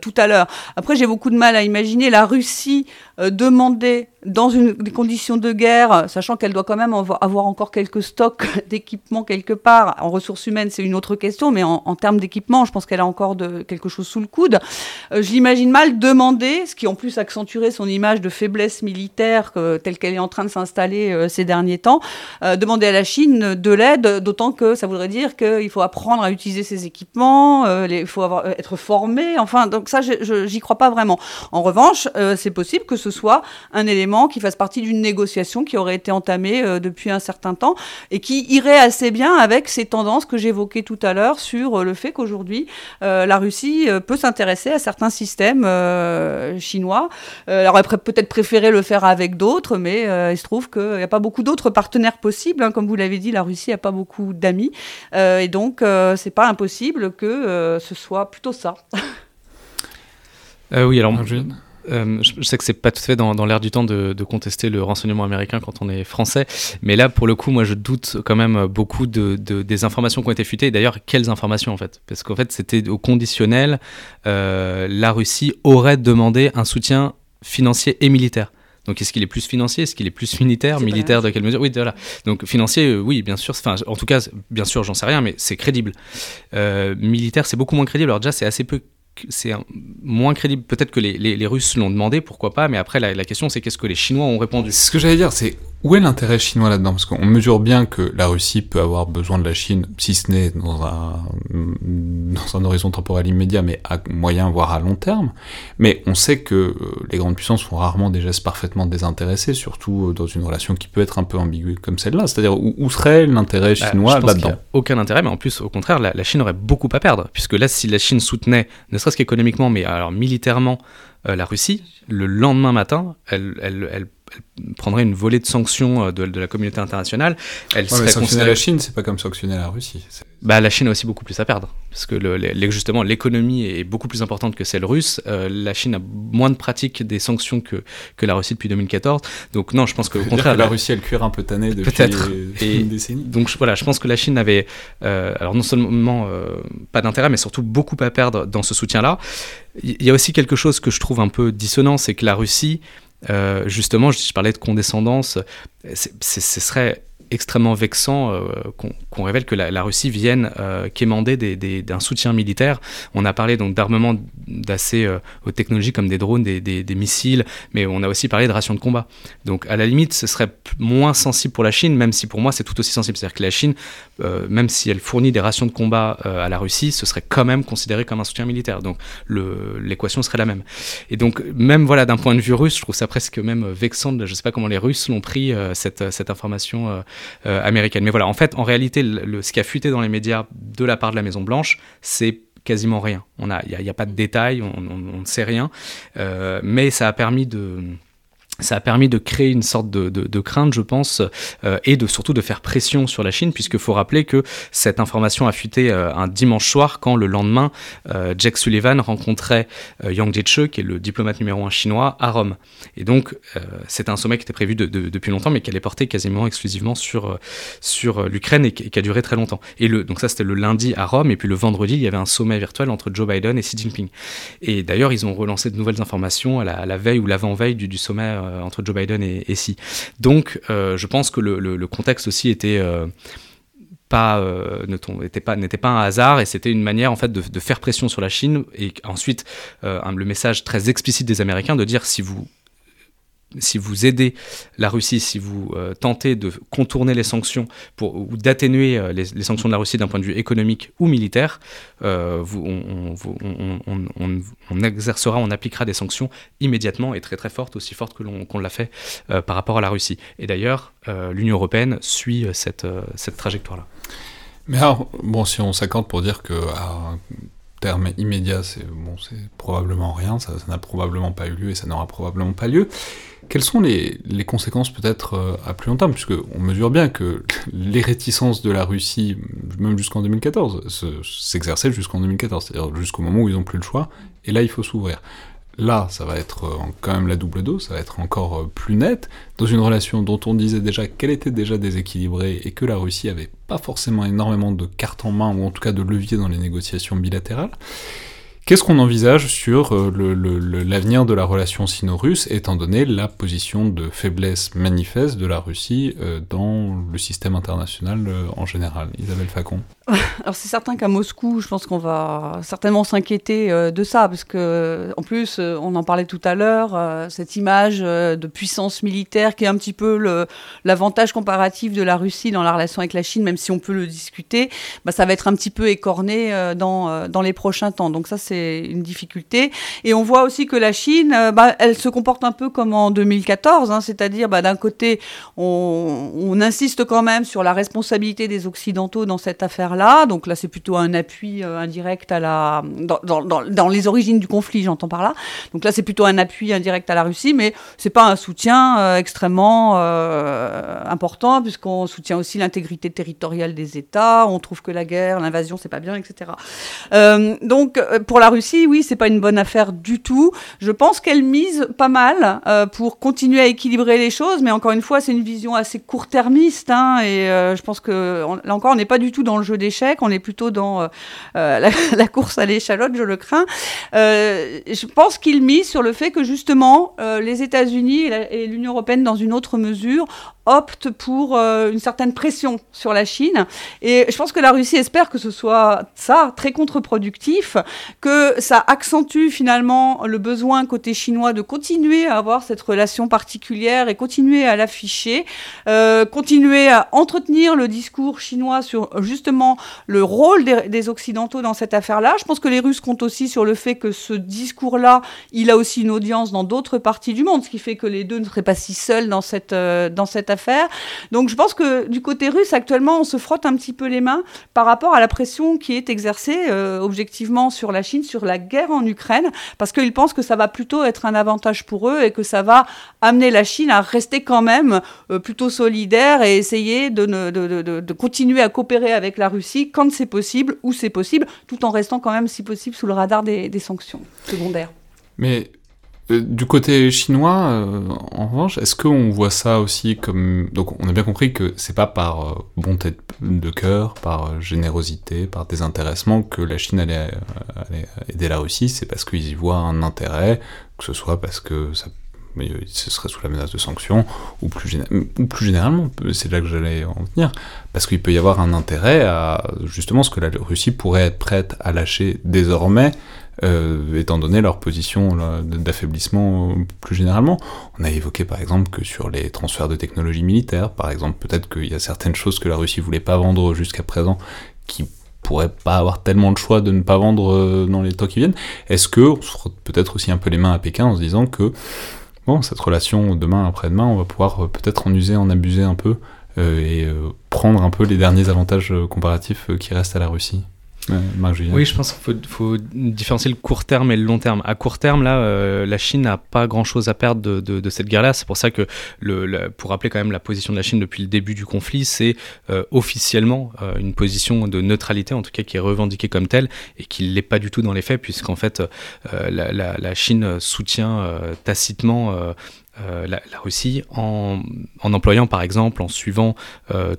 tout à l'heure. Après j'ai beaucoup de mal à imaginer la Russie demander dans des conditions de guerre, sachant qu'elle doit quand même avoir encore quelques stocks d'équipements quelque part, en ressources humaines c'est une autre question, mais en, termes d'équipement, je pense qu'elle a encore quelque chose sous le coude. Euh, je l'imagine mal demander, ce qui en plus accentuerait son image de faiblesse militaire euh, telle qu'elle est en train de s'installer euh, ces derniers temps, euh, demander à la Chine de l'aide, d'autant que ça voudrait dire qu'il faut apprendre à utiliser ses équipements, il faut être formé, enfin, donc ça, j'y crois pas vraiment. En revanche, c'est possible que ce soit un élément qui fasse partie d'une négociation qui aurait été entamée euh, depuis un certain temps et qui irait assez bien avec ces tendances que j'évoquais tout à l'heure sur euh, le fait qu'aujourd'hui euh, la Russie euh, peut s'intéresser à certains systèmes euh, chinois. Elle aurait peut-être préféré le faire avec d'autres, mais il se trouve qu'il n'y a pas beaucoup d'autres partenaires possibles. Hein. Comme vous l'avez dit, la Russie n'a pas beaucoup d'amis et donc c'est pas impossible que ce soit plutôt ça. oui, alors. Euh, je, sais que c'est pas tout à fait dans, dans l'air du temps de, de, contester le renseignement américain quand on est français, mais là, pour le coup, moi, je doute quand même beaucoup de, de des informations qui ont été futées. D'ailleurs, quelles informations en fait? Parce qu'en fait, c'était au conditionnel. Euh, la Russie aurait demandé un soutien financier et militaire. Donc, est-ce qu'il est plus financier? Est-ce qu'il est plus militaire? Militaire de quelle mesure? Oui, voilà. Donc, financier, euh, oui, bien sûr. Enfin, en tout cas, bien sûr, j'en sais rien, mais c'est crédible. Euh, militaire, c'est beaucoup moins crédible. Alors, déjà, c'est assez peu c'est moins crédible. Peut-être que les, les, les Russes l'ont demandé, pourquoi pas, mais après la, la question c'est qu'est-ce que les Chinois ont répondu? Ce que j'allais dire, c'est où est l'intérêt chinois là-dedans? Parce qu'on mesure bien que la Russie peut avoir besoin de la Chine, si ce n'est dans un, dans un horizon temporel immédiat, mais à moyen, voire à long terme. Mais on sait que euh, les grandes puissances font rarement des gestes parfaitement désintéressés, surtout euh, dans une relation qui peut être un peu ambiguë comme celle-là. C'est-à-dire, où, où, serait l'intérêt bah, chinois bah, là-dedans? Aucun intérêt, mais en plus, au contraire, la, la, Chine aurait beaucoup à perdre. Puisque là, si la Chine soutenait, ne serait-ce qu'économiquement, mais alors militairement, euh, la Russie, le lendemain matin, elle, elle, elle elle prendrait une volée de sanctions euh, de, de la communauté internationale. Elle Ouais, serait sanctionner la Chine, c'est pas comme sanctionner la Russie. Bah, la Chine a aussi beaucoup plus à perdre, parce que le- le- justement l'économie est beaucoup plus importante que celle russe. Euh, la Chine a moins de pratique des sanctions que, que la Russie depuis 2014. Donc non, je pense qu'au Dire contraire, que la la- Russie a le cuir un peu tanné depuis Peut-être. Et- une décennie. donc voilà, je pense que la Chine n'avait, euh, alors non seulement euh, pas d'intérêt, mais surtout beaucoup à perdre dans ce soutien-là. Il y a aussi quelque chose que je trouve un peu dissonant, c'est que la Russie, euh, justement, je, parlais de condescendance, ce serait extrêmement vexant euh, qu'on qu'on révèle que la, Russie vienne euh, quémander d'un soutien militaire. On a parlé donc d'armement d'assez euh, haute technologie comme des drones, des, missiles, mais on a aussi parlé de rations de combat. Donc à la limite, ce serait moins sensible pour la Chine, même si pour moi c'est tout aussi sensible. C'est-à-dire que la Chine, euh, même si elle fournit des rations de combat euh, à la Russie, ce serait quand même considéré comme un soutien militaire. Donc l'équation serait la même. Et donc même voilà d'un point de vue russe, je trouve ça presque même vexant. je sais pas comment les Russes l'ont pris cette, cette information américaine. Mais voilà, en fait, en réalité, le, ce qui a fuité dans les médias de la part de la Maison Blanche, c'est quasiment rien. Il y a, a pas de détails, on ne sait rien, Euh, mais ça a permis de ça a permis de créer une sorte de, de- crainte, je pense, euh, et de surtout de faire pression sur la Chine, puisqu'il faut rappeler que cette information a fuité euh, un dimanche soir, quand le lendemain, euh, Jack Sullivan rencontrait Yang Jiechi, qui est le diplomate numéro un chinois, à Rome. Et donc, c'était un sommet qui était prévu de- de- depuis longtemps, mais qui allait porter quasiment exclusivement sur, sur l'Ukraine et, qui a duré très longtemps. Et le, donc ça, c'était le lundi à Rome, et puis le vendredi, il y avait un sommet virtuel entre Joe Biden et Xi Jinping. Et d'ailleurs, ils ont relancé de nouvelles informations à la, veille ou l'avant-veille du sommet euh, entre Joe Biden et, Xi. Donc, euh, je pense que le, contexte aussi était euh, pas euh, ne tom- était pas n'était pas un hasard et c'était une manière en fait de, faire pression sur la Chine et ensuite le message très explicite des Américains de dire si vous si vous aidez la Russie, si vous euh, tentez de contourner les sanctions ou d'atténuer euh, les, sanctions de la Russie d'un point de vue économique ou militaire, euh, vous- on, exercera, on appliquera des sanctions immédiatement et très très fortes, aussi fortes que l'on qu'on l'a fait par rapport à la Russie. Et d'ailleurs, l'Union européenne suit cette, trajectoire-là. Mais alors, bon, si on s'accorde pour dire que un terme immédiat, c'est bon, probablement rien, ça n'a probablement pas eu lieu et ça n'aura probablement pas lieu. Quelles sont les, les conséquences peut-être euh, à plus long terme? Puisque on mesure bien que les réticences de la Russie, même jusqu'en 2014, se- s'exerçaient jusqu'en 2014, c'est-à-dire jusqu'au moment où ils n'ont plus le choix, et là il faut s'ouvrir. Là, ça va être euh, quand même la double dose, ça va être encore euh, plus net, dans une relation dont on disait déjà qu'elle était déjà déséquilibrée et que la Russie avait pas forcément énormément de cartes en main, ou en tout cas de levier dans les négociations bilatérales. Qu'est-ce qu'on envisage sur euh, l'avenir de la relation sino-russe, étant donné la position de faiblesse manifeste de la Russie dans le système international en général? Isabelle Facon Alors c'est certain qu'à Moscou, je pense qu'on va certainement s'inquiéter euh, de ça, parce que en plus, euh, on en parlait tout à l'heure, euh, cette image de puissance militaire qui est un petit peu l'avantage comparatif de la Russie dans la relation avec la Chine, même si on peut le discuter, bah, ça va être un petit peu écorné dans, dans les prochains temps. Donc ça, c'est une difficulté. Et on voit aussi que la Chine, bah, elle se comporte un peu comme en 2014, hein, c'est-à-dire bah, d'un côté, on, on insiste quand même sur la responsabilité des Occidentaux dans cette affaire-là. Donc là, c'est plutôt un appui euh, indirect à la dans, les origines du conflit, j'entends par là. Donc là, c'est plutôt un appui indirect à la Russie, mais c'est pas un soutien euh, extrêmement euh, important puisqu'on soutient aussi l'intégrité territoriale des États. On trouve que la guerre, l'invasion, c'est pas bien, etc. Donc pour la Russie, oui, c'est pas une bonne affaire du tout. Je pense qu'elle mise pas mal pour continuer à équilibrer les choses, mais encore une fois, c'est une vision assez court-termiste. Hein, et je pense que là encore, on n'est pas du tout dans le jeu on est plutôt dans euh, euh, la, course à l'échalote, je le crains. Euh, je pense qu'il mise sur le fait que justement, les États-Unis et l'Union européenne, dans une autre mesure, optent pour euh, une certaine pression sur la Chine. Et je pense que la Russie espère que ce soit ça, très contre-productif, que ça accentue finalement le besoin côté chinois de continuer à avoir cette relation particulière et continuer à l'afficher, euh, continuer à entretenir le discours chinois sur justement le rôle des, des Occidentaux dans cette affaire-là. Je pense que les Russes comptent aussi sur le fait que ce discours-là, il a aussi une audience dans d'autres parties du monde, ce qui fait que les deux ne seraient pas si seuls dans cette, euh, dans cette affaire affaires. Donc je pense que du côté russe, actuellement, on se frotte un petit peu les mains par rapport à la pression qui est exercée euh, objectivement sur la Chine, sur la guerre en Ukraine, parce qu'ils pensent que ça va plutôt être un avantage pour eux et que ça va amener la Chine à rester quand même euh, plutôt solidaire et essayer de, continuer à coopérer avec la Russie quand c'est possible, où c'est possible, tout en restant quand même, si possible, sous le radar des, des sanctions secondaires. Mais du côté chinois, euh, en revanche, est-ce qu'on voit ça aussi comme... Donc on a bien compris que c'est pas par euh, bonté de- cœur, par euh, générosité, par désintéressement que la Chine allait, euh, allait aider la Russie, c'est parce qu'ils y voient un intérêt, que ce soit parce que ça mais euh, ce serait sous la menace de sanctions, ou plus, généralement, c'est là que j'allais en venir, parce qu'il peut y avoir un intérêt à justement ce que la Russie pourrait être prête à lâcher désormais, euh, étant donné leur position d'affaiblissement euh, plus généralement. On a évoqué par exemple que sur les transferts de technologies militaires, par exemple, peut-être qu'il y a certaines choses que la Russie voulait pas vendre jusqu'à présent, qui pourraient pas avoir tellement le choix de ne pas vendre dans les temps qui viennent. Est-ce que on se frotte peut-être aussi un peu les mains à Pékin en se disant que bon, cette relation demain après-demain, on va pouvoir euh, peut-être en user, en abuser un peu euh, et euh, prendre un peu les derniers avantages comparatifs qui restent à la Russie. Euh. Oui, je pense qu'il faut, différencier le court terme et le long terme. À court terme, là, euh, la Chine n'a pas grand-chose à perdre de, cette guerre-là. C'est pour ça que, pour rappeler quand même la position de la Chine depuis le début du conflit, c'est euh, officiellement une position de neutralité, en tout cas qui est revendiquée comme telle, et qui ne l'est pas du tout dans les faits, puisqu'en fait, la, Chine soutient tacitement... la, Russie en, employant par exemple, en suivant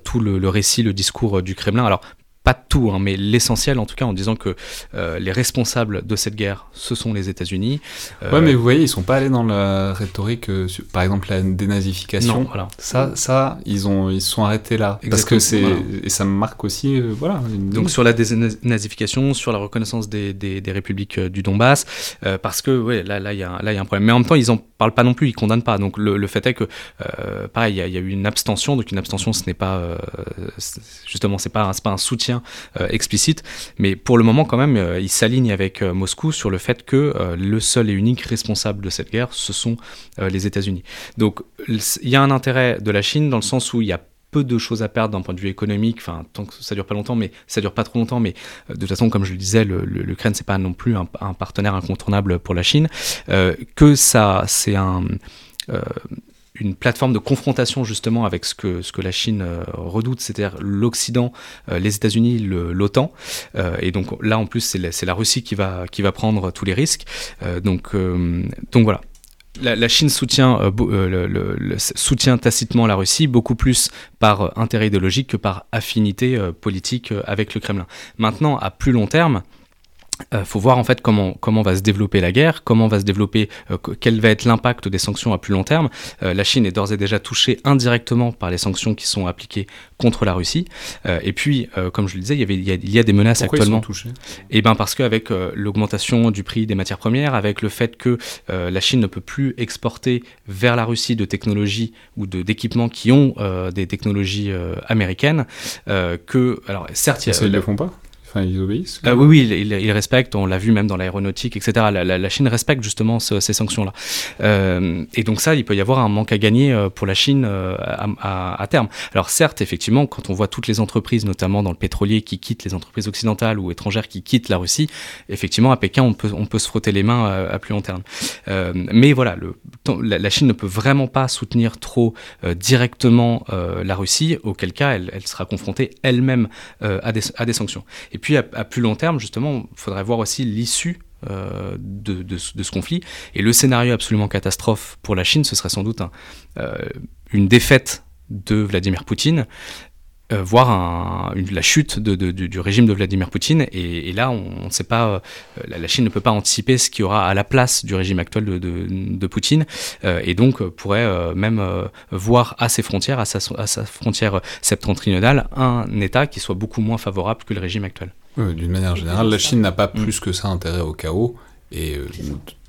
tout le, récit, le discours du Kremlin. Alors pas tout, hein, mais l'essentiel en tout cas en disant que euh, les responsables de cette guerre, ce sont les États-Unis. Euh, Ouais, mais vous voyez, ils sont pas allés dans la rhétorique, euh, sur- par exemple la dénazification. non, voilà. Ça, ça, ils ont, ils se sont arrêtés là. Parce que c'est, Exactement, et ça me marque aussi, euh, voilà. une- Donc sur la dénazification, sur la reconnaissance des, des- des républiques du Donbass, parce que ouais, là, là, il y, a un- là, il y a un problème. Mais en même temps, ils en parlent pas non plus, ils condamnent pas. Donc le, le fait est que, pareil, il y, a- il y a eu une abstention. Donc une abstention, ce n'est pas, justement, c'est pas, pas un soutien euh, explicite. Mais pour le moment, quand même, euh, ils s'alignent avec euh, Moscou sur le fait que le seul et unique responsable de cette guerre, ce sont les États-Unis. Donc il y a un intérêt de la Chine dans le sens où il y a peu de choses à perdre d'un point de vue économique, enfin tant que ça dure pas longtemps, mais ça dure pas trop longtemps, mais de toute façon, comme je le disais, l'Ukraine c'est pas non plus un, partenaire incontournable pour la Chine, que ça c'est un une plateforme de confrontation justement avec ce que, ce que la Chine euh, redoute, c'est-à-dire l'Occident, euh, les États-Unis, l'OTAN. Euh, et donc là, en plus, c'est la, la Russie qui va, qui va prendre tous les risques. Donc, donc voilà. La, Chine soutient, soutient tacitement la Russie, beaucoup plus par intérêt idéologique que par affinité politique avec le Kremlin. Maintenant, à plus long terme, il faut voir en fait comment, comment va se développer la guerre, comment va se développer, euh, que- quel va être l'impact des sanctions à plus long terme. Euh, la Chine est d'ores et déjà touchée indirectement par les sanctions qui sont appliquées contre la Russie. Euh, et puis, euh, comme je le disais, il y, avait, il y a, il y a des menaces Pourquoi ils actuellement. sont touchés? Et ben parce qu'avec euh, l'augmentation du prix des matières premières, avec le fait que euh, la Chine ne peut plus exporter vers la Russie de technologies ou de d'équipements qui ont euh, des technologies euh, américaines, euh, que alors certes, il y a- Ça, ils le font pas? Enfin, ils obéissent euh, oui, oui, ils, respectent, on l'a vu même dans l'aéronautique, etc. La, la- la Chine respecte justement ce- ces sanctions-là. Euh, et donc ça, il peut y avoir un manque à gagner euh, pour la Chine euh, à, à- à terme. Alors certes, effectivement, quand on voit toutes les entreprises, notamment dans le pétrolier, qui quittent les entreprises occidentales ou étrangères qui quittent la Russie, effectivement, à Pékin, on peut, on peut se frotter les mains à, à plus long terme. Euh, mais voilà, le, la, la Chine ne peut vraiment pas soutenir trop directement la Russie, auquel cas elle, elle sera confrontée elle-même à, des, à des sanctions. Et puis à, plus long terme, justement, il faudrait voir aussi l'issue euh, de, ce- conflit. Et le scénario absolument catastrophe pour la Chine, ce serait sans doute euh, une défaite de Vladimir Poutine, euh, un- une- la chute de- de- du, du régime de Vladimir Poutine. Et, et là, on ne sait pas, euh, la, la Chine ne peut pas anticiper ce qu'il y aura à la place du régime actuel de, de- de Poutine, euh, et donc euh, pourrait euh, même euh, voir à ses frontières, à sa, à sa frontière septentrionale, un État qui soit beaucoup moins favorable que le régime actuel. D'une manière générale, la Chine n'a pas Mm. plus que ça intérêt au chaos. Et euh,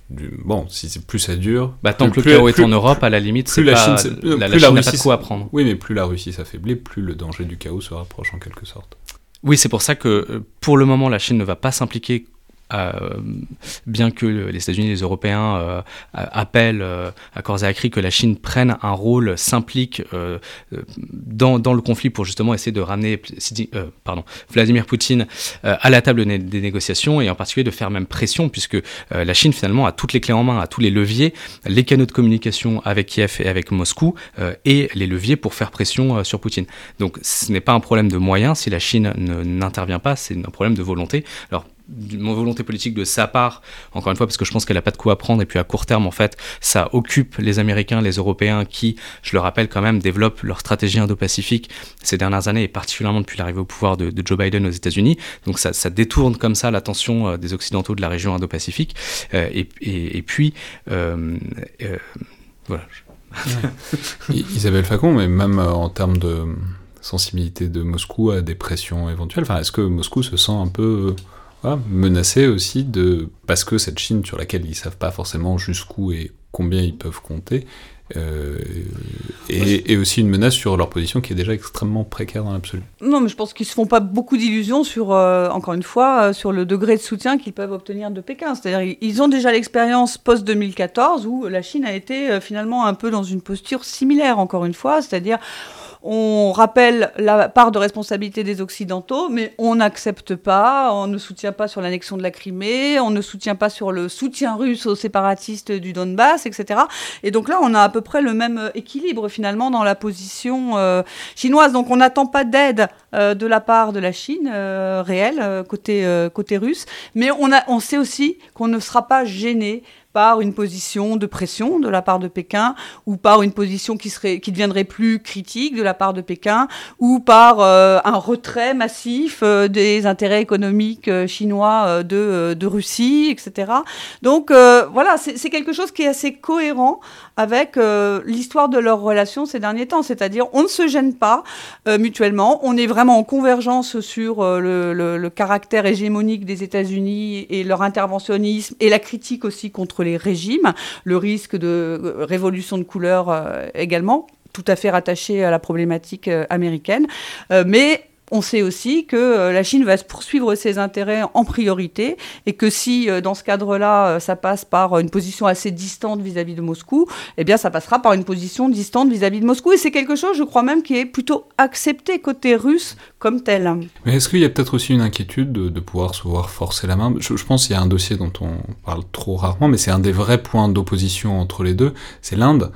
du- bon, si c'est plus ça dure. Bah, tant plus- que le chaos est en Europe, à la limite, plus c'est la pas- Chine, la, la plus la Chine n'a pas Russie, de quoi à prendre. Oui, mais plus la Russie s'affaiblit, plus le danger du chaos se rapproche en quelque sorte. Oui, c'est pour ça que euh, pour le moment, la Chine ne va pas s'impliquer bien que les États-Unis et les Européens appellent à corps et à cri que la Chine prenne un rôle, s'implique dans, dans, le conflit pour justement essayer de ramener pardon, Vladimir Poutine à la table des négociations et en particulier de faire même pression, puisque la Chine finalement a toutes les clés en main, a tous les leviers, les canaux de communication avec Kiev et avec Moscou, et les leviers pour faire pression sur Poutine. Donc ce n'est pas un problème de moyens si la Chine n'intervient pas, c'est un problème de volonté. Alors d'une volonté politique de sa part, encore une fois, parce que je pense qu'elle n'a pas de quoi apprendre, et puis à court terme, en fait, ça occupe les Américains, les Européens, qui, je le rappelle quand même, développent leur stratégie indo-pacifique ces dernières années, et particulièrement depuis l'arrivée au pouvoir de, Joe Biden aux États-Unis. Donc ça, détourne comme ça l'attention euh, des Occidentaux de la région indo-pacifique. Euh, et, puis, euh, voilà. Isabelle Facon, mais même en termes de sensibilité de Moscou à des pressions éventuelles, enfin, est-ce que Moscou se sent un peu menacé aussi de parce que cette Chine sur laquelle ils savent pas forcément jusqu'où et combien ils peuvent compter euh, et, aussi une menace sur leur position qui est déjà extrêmement précaire dans l'absolu. Non, mais je pense qu'ils se font pas beaucoup d'illusions sur, euh, encore une fois, euh, sur le degré de soutien qu'ils peuvent obtenir de Pékin. C'est-à-dire, ils ont déjà l'expérience post 2014 où la Chine a été finalement un peu dans une posture similaire, encore une fois, c'est-à-dire on rappelle la part de responsabilité des Occidentaux, mais on n'accepte pas, on ne soutient pas sur l'annexion de la Crimée, on ne soutient pas sur le soutien russe aux séparatistes du Donbass, etc. Et donc là, on a à peu près le même équilibre finalement dans la position euh, chinoise. Donc on n'attend pas d'aide euh, de la part de la Chine euh, réelle côté côté russe, mais on a on sait aussi qu'on ne sera pas gêné par une position de pression de la part de Pékin ou par une position qui, serait, qui deviendrait plus critique de la part de Pékin ou par euh, un retrait massif euh, des intérêts économiques euh, chinois de, de, Russie, etc. Donc voilà, c'est quelque chose qui est assez cohérent avec l'histoire de leurs relations ces derniers temps. C'est-à-dire, on ne se gêne pas mutuellement, on est vraiment en convergence sur le, le, le caractère hégémonique des États-Unis et leur interventionnisme et la critique aussi contre les régimes, le risque de euh, révolution de couleur euh, également tout à fait rattaché à la problématique euh, américaine. mais on sait aussi que euh, la Chine va poursuivre ses intérêts en priorité et que si euh, dans ce cadre-là euh, ça passe par une position assez distante vis-à-vis de Moscou, eh bien ça passera par une position distante vis-à-vis de Moscou et c'est quelque chose, je crois même, qui est plutôt accepté côté russe comme tel. Mais est-ce qu'il y a peut-être aussi une inquiétude de, pouvoir se voir forcer la main? Je, pense qu'il y a un dossier dont on parle trop rarement, mais c'est un des vrais points d'opposition entre les deux, c'est l'Inde.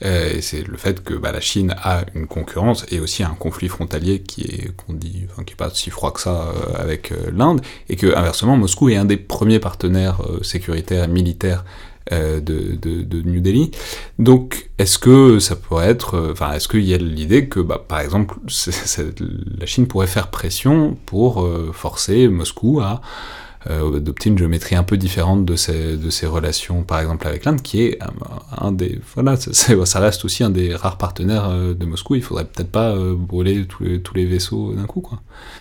et c'est le fait que bah, la Chine a une concurrence et aussi un conflit frontalier qui est dit, qui est pas si froid que ça euh, avec euh, l'Inde, et que inversement Moscou est un des premiers partenaires euh, sécuritaires et militaires de, New Delhi. Donc, est-ce que ça pourrait être, enfin, est-ce qu'il y a l'idée que, bah, par exemple, la Chine pourrait faire pression pour forcer Moscou à adopter une géométrie un peu différente de ses, de ses relations, par exemple avec l'Inde, qui est un, des, voilà, ça reste aussi un des rares partenaires euh, de Moscou. Il faudrait peut-être pas euh, brûler tous les, tous les vaisseaux d'un coup, quoi.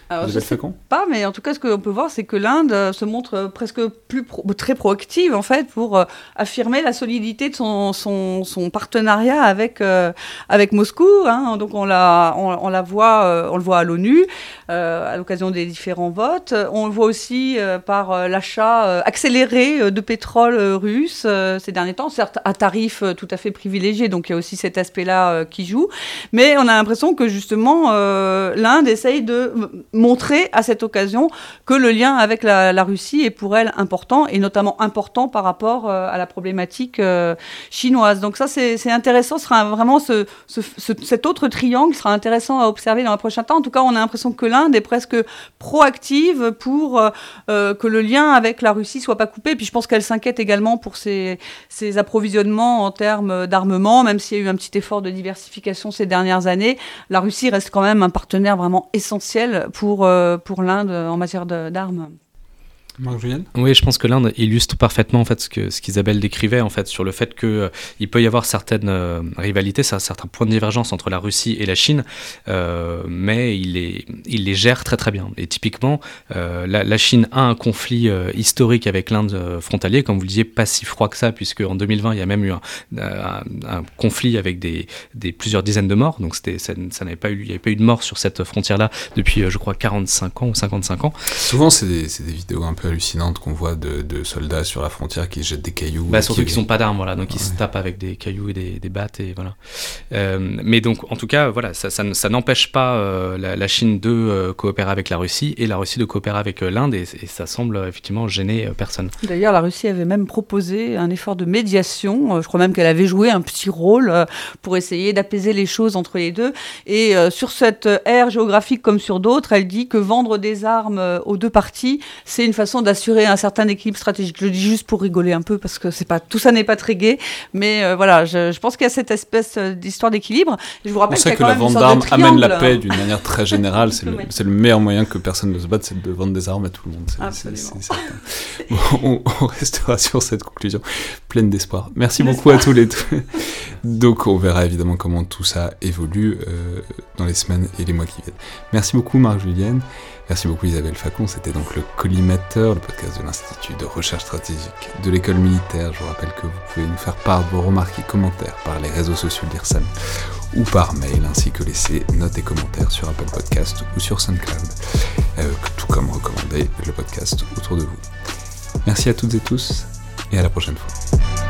Alors, je sais pas, mais en tout cas, ce qu'on peut voir, c'est que l'Inde se montre presque plus très proactive en fait pour affirmer la solidité de son, son, son partenariat avec avec Moscou. Hein. Donc on la on, la voit, on le voit à l'ONU à l'occasion des différents votes. On le voit aussi par euh, l'achat euh, accéléré euh, de pétrole russe ces derniers temps, certes à tarif tout à fait privilégié, donc il y a aussi cet aspect-là qui joue, mais on a l'impression que justement l'Inde essaye de montrer à cette occasion que le lien avec la, Russie est pour elle important, et notamment important par rapport à la problématique chinoise. Donc ça c'est intéressant, ce sera vraiment ce, cet autre triangle sera intéressant à observer dans le prochain temps. En tout cas, on a l'impression que l'Inde est presque proactive pour que le lien avec la Russie soit pas coupé. Puis je pense qu'elle s'inquiète également pour ses, approvisionnements en termes d'armement, même s'il y a eu un petit effort de diversification ces dernières années. La Russie reste quand même un partenaire vraiment essentiel pour, euh, pour l'Inde en matière d'armes. Oui, je pense que l'Inde illustre parfaitement en fait ce que ce qu'Isabelle décrivait en fait sur le fait que euh, il peut y avoir certaines euh, rivalités, certains points de divergence entre la Russie et la Chine, euh, mais il les il les gère très très bien. Et typiquement, la, Chine a un conflit historique avec l'Inde frontalier, comme vous le disiez, pas si froid que ça, puisque en 2020 il y a même eu un, un, conflit avec des, des, plusieurs dizaines de morts. Donc c'était ça, n'avait pas eu il n'y avait pas eu de mort sur cette frontière là depuis je crois 45 ans ou 55 ans. Souvent c'est des, des vidéos un peu peu hallucinantes qu'on voit de, de soldats sur la frontière qui jettent des cailloux. Bah, surtout qui- qu'ils n'ont pas d'armes, voilà, donc ils Ouais. se tapent avec des cailloux et des, des battes, et voilà. Euh, mais donc, en tout cas, voilà, ça, ça, ne- ça n'empêche pas euh, la, la Chine de euh, coopérer avec la Russie et la Russie de coopérer avec euh, l'Inde, et, et ça semble effectivement gêner euh, personne. D'ailleurs, la Russie avait même proposé un effort de médiation. Euh, Je crois même qu'elle avait joué un petit rôle euh, pour essayer d'apaiser les choses entre les deux. Et euh, sur cette ère géographique comme sur d'autres, elle dit que vendre des armes aux deux parties, c'est une façon d'assurer un certain équilibre stratégique. Je le dis juste pour rigoler un peu parce que c'est pas tout ça n'est pas très gai, mais euh, voilà, je, je pense qu'il y a cette espèce euh, d'histoire d'équilibre. Je vous rappelle a que la vente d'armes amène la paix d'une manière très générale. C'est le, meilleur moyen que personne ne se batte, c'est de vendre des armes à tout le monde. Absolument. Bon, on restera sur cette conclusion pleine d'espoir. Merci beaucoup à tous les deux. Donc on verra évidemment comment tout ça évolue euh, dans les semaines et les mois qui viennent. Merci beaucoup Marc-Julienne. Merci beaucoup Isabelle Facon. C'était donc le Collimateur, le podcast de l'Institut de recherche stratégique de l'école militaire. Je vous rappelle que vous pouvez nous faire part de vos remarques et commentaires par les réseaux sociaux de l'IRSAM ou par mail, ainsi que laisser notes et commentaires sur Apple Podcast ou sur SoundCloud, euh, tout comme recommander le podcast autour de vous. Merci à toutes et tous et à la prochaine fois.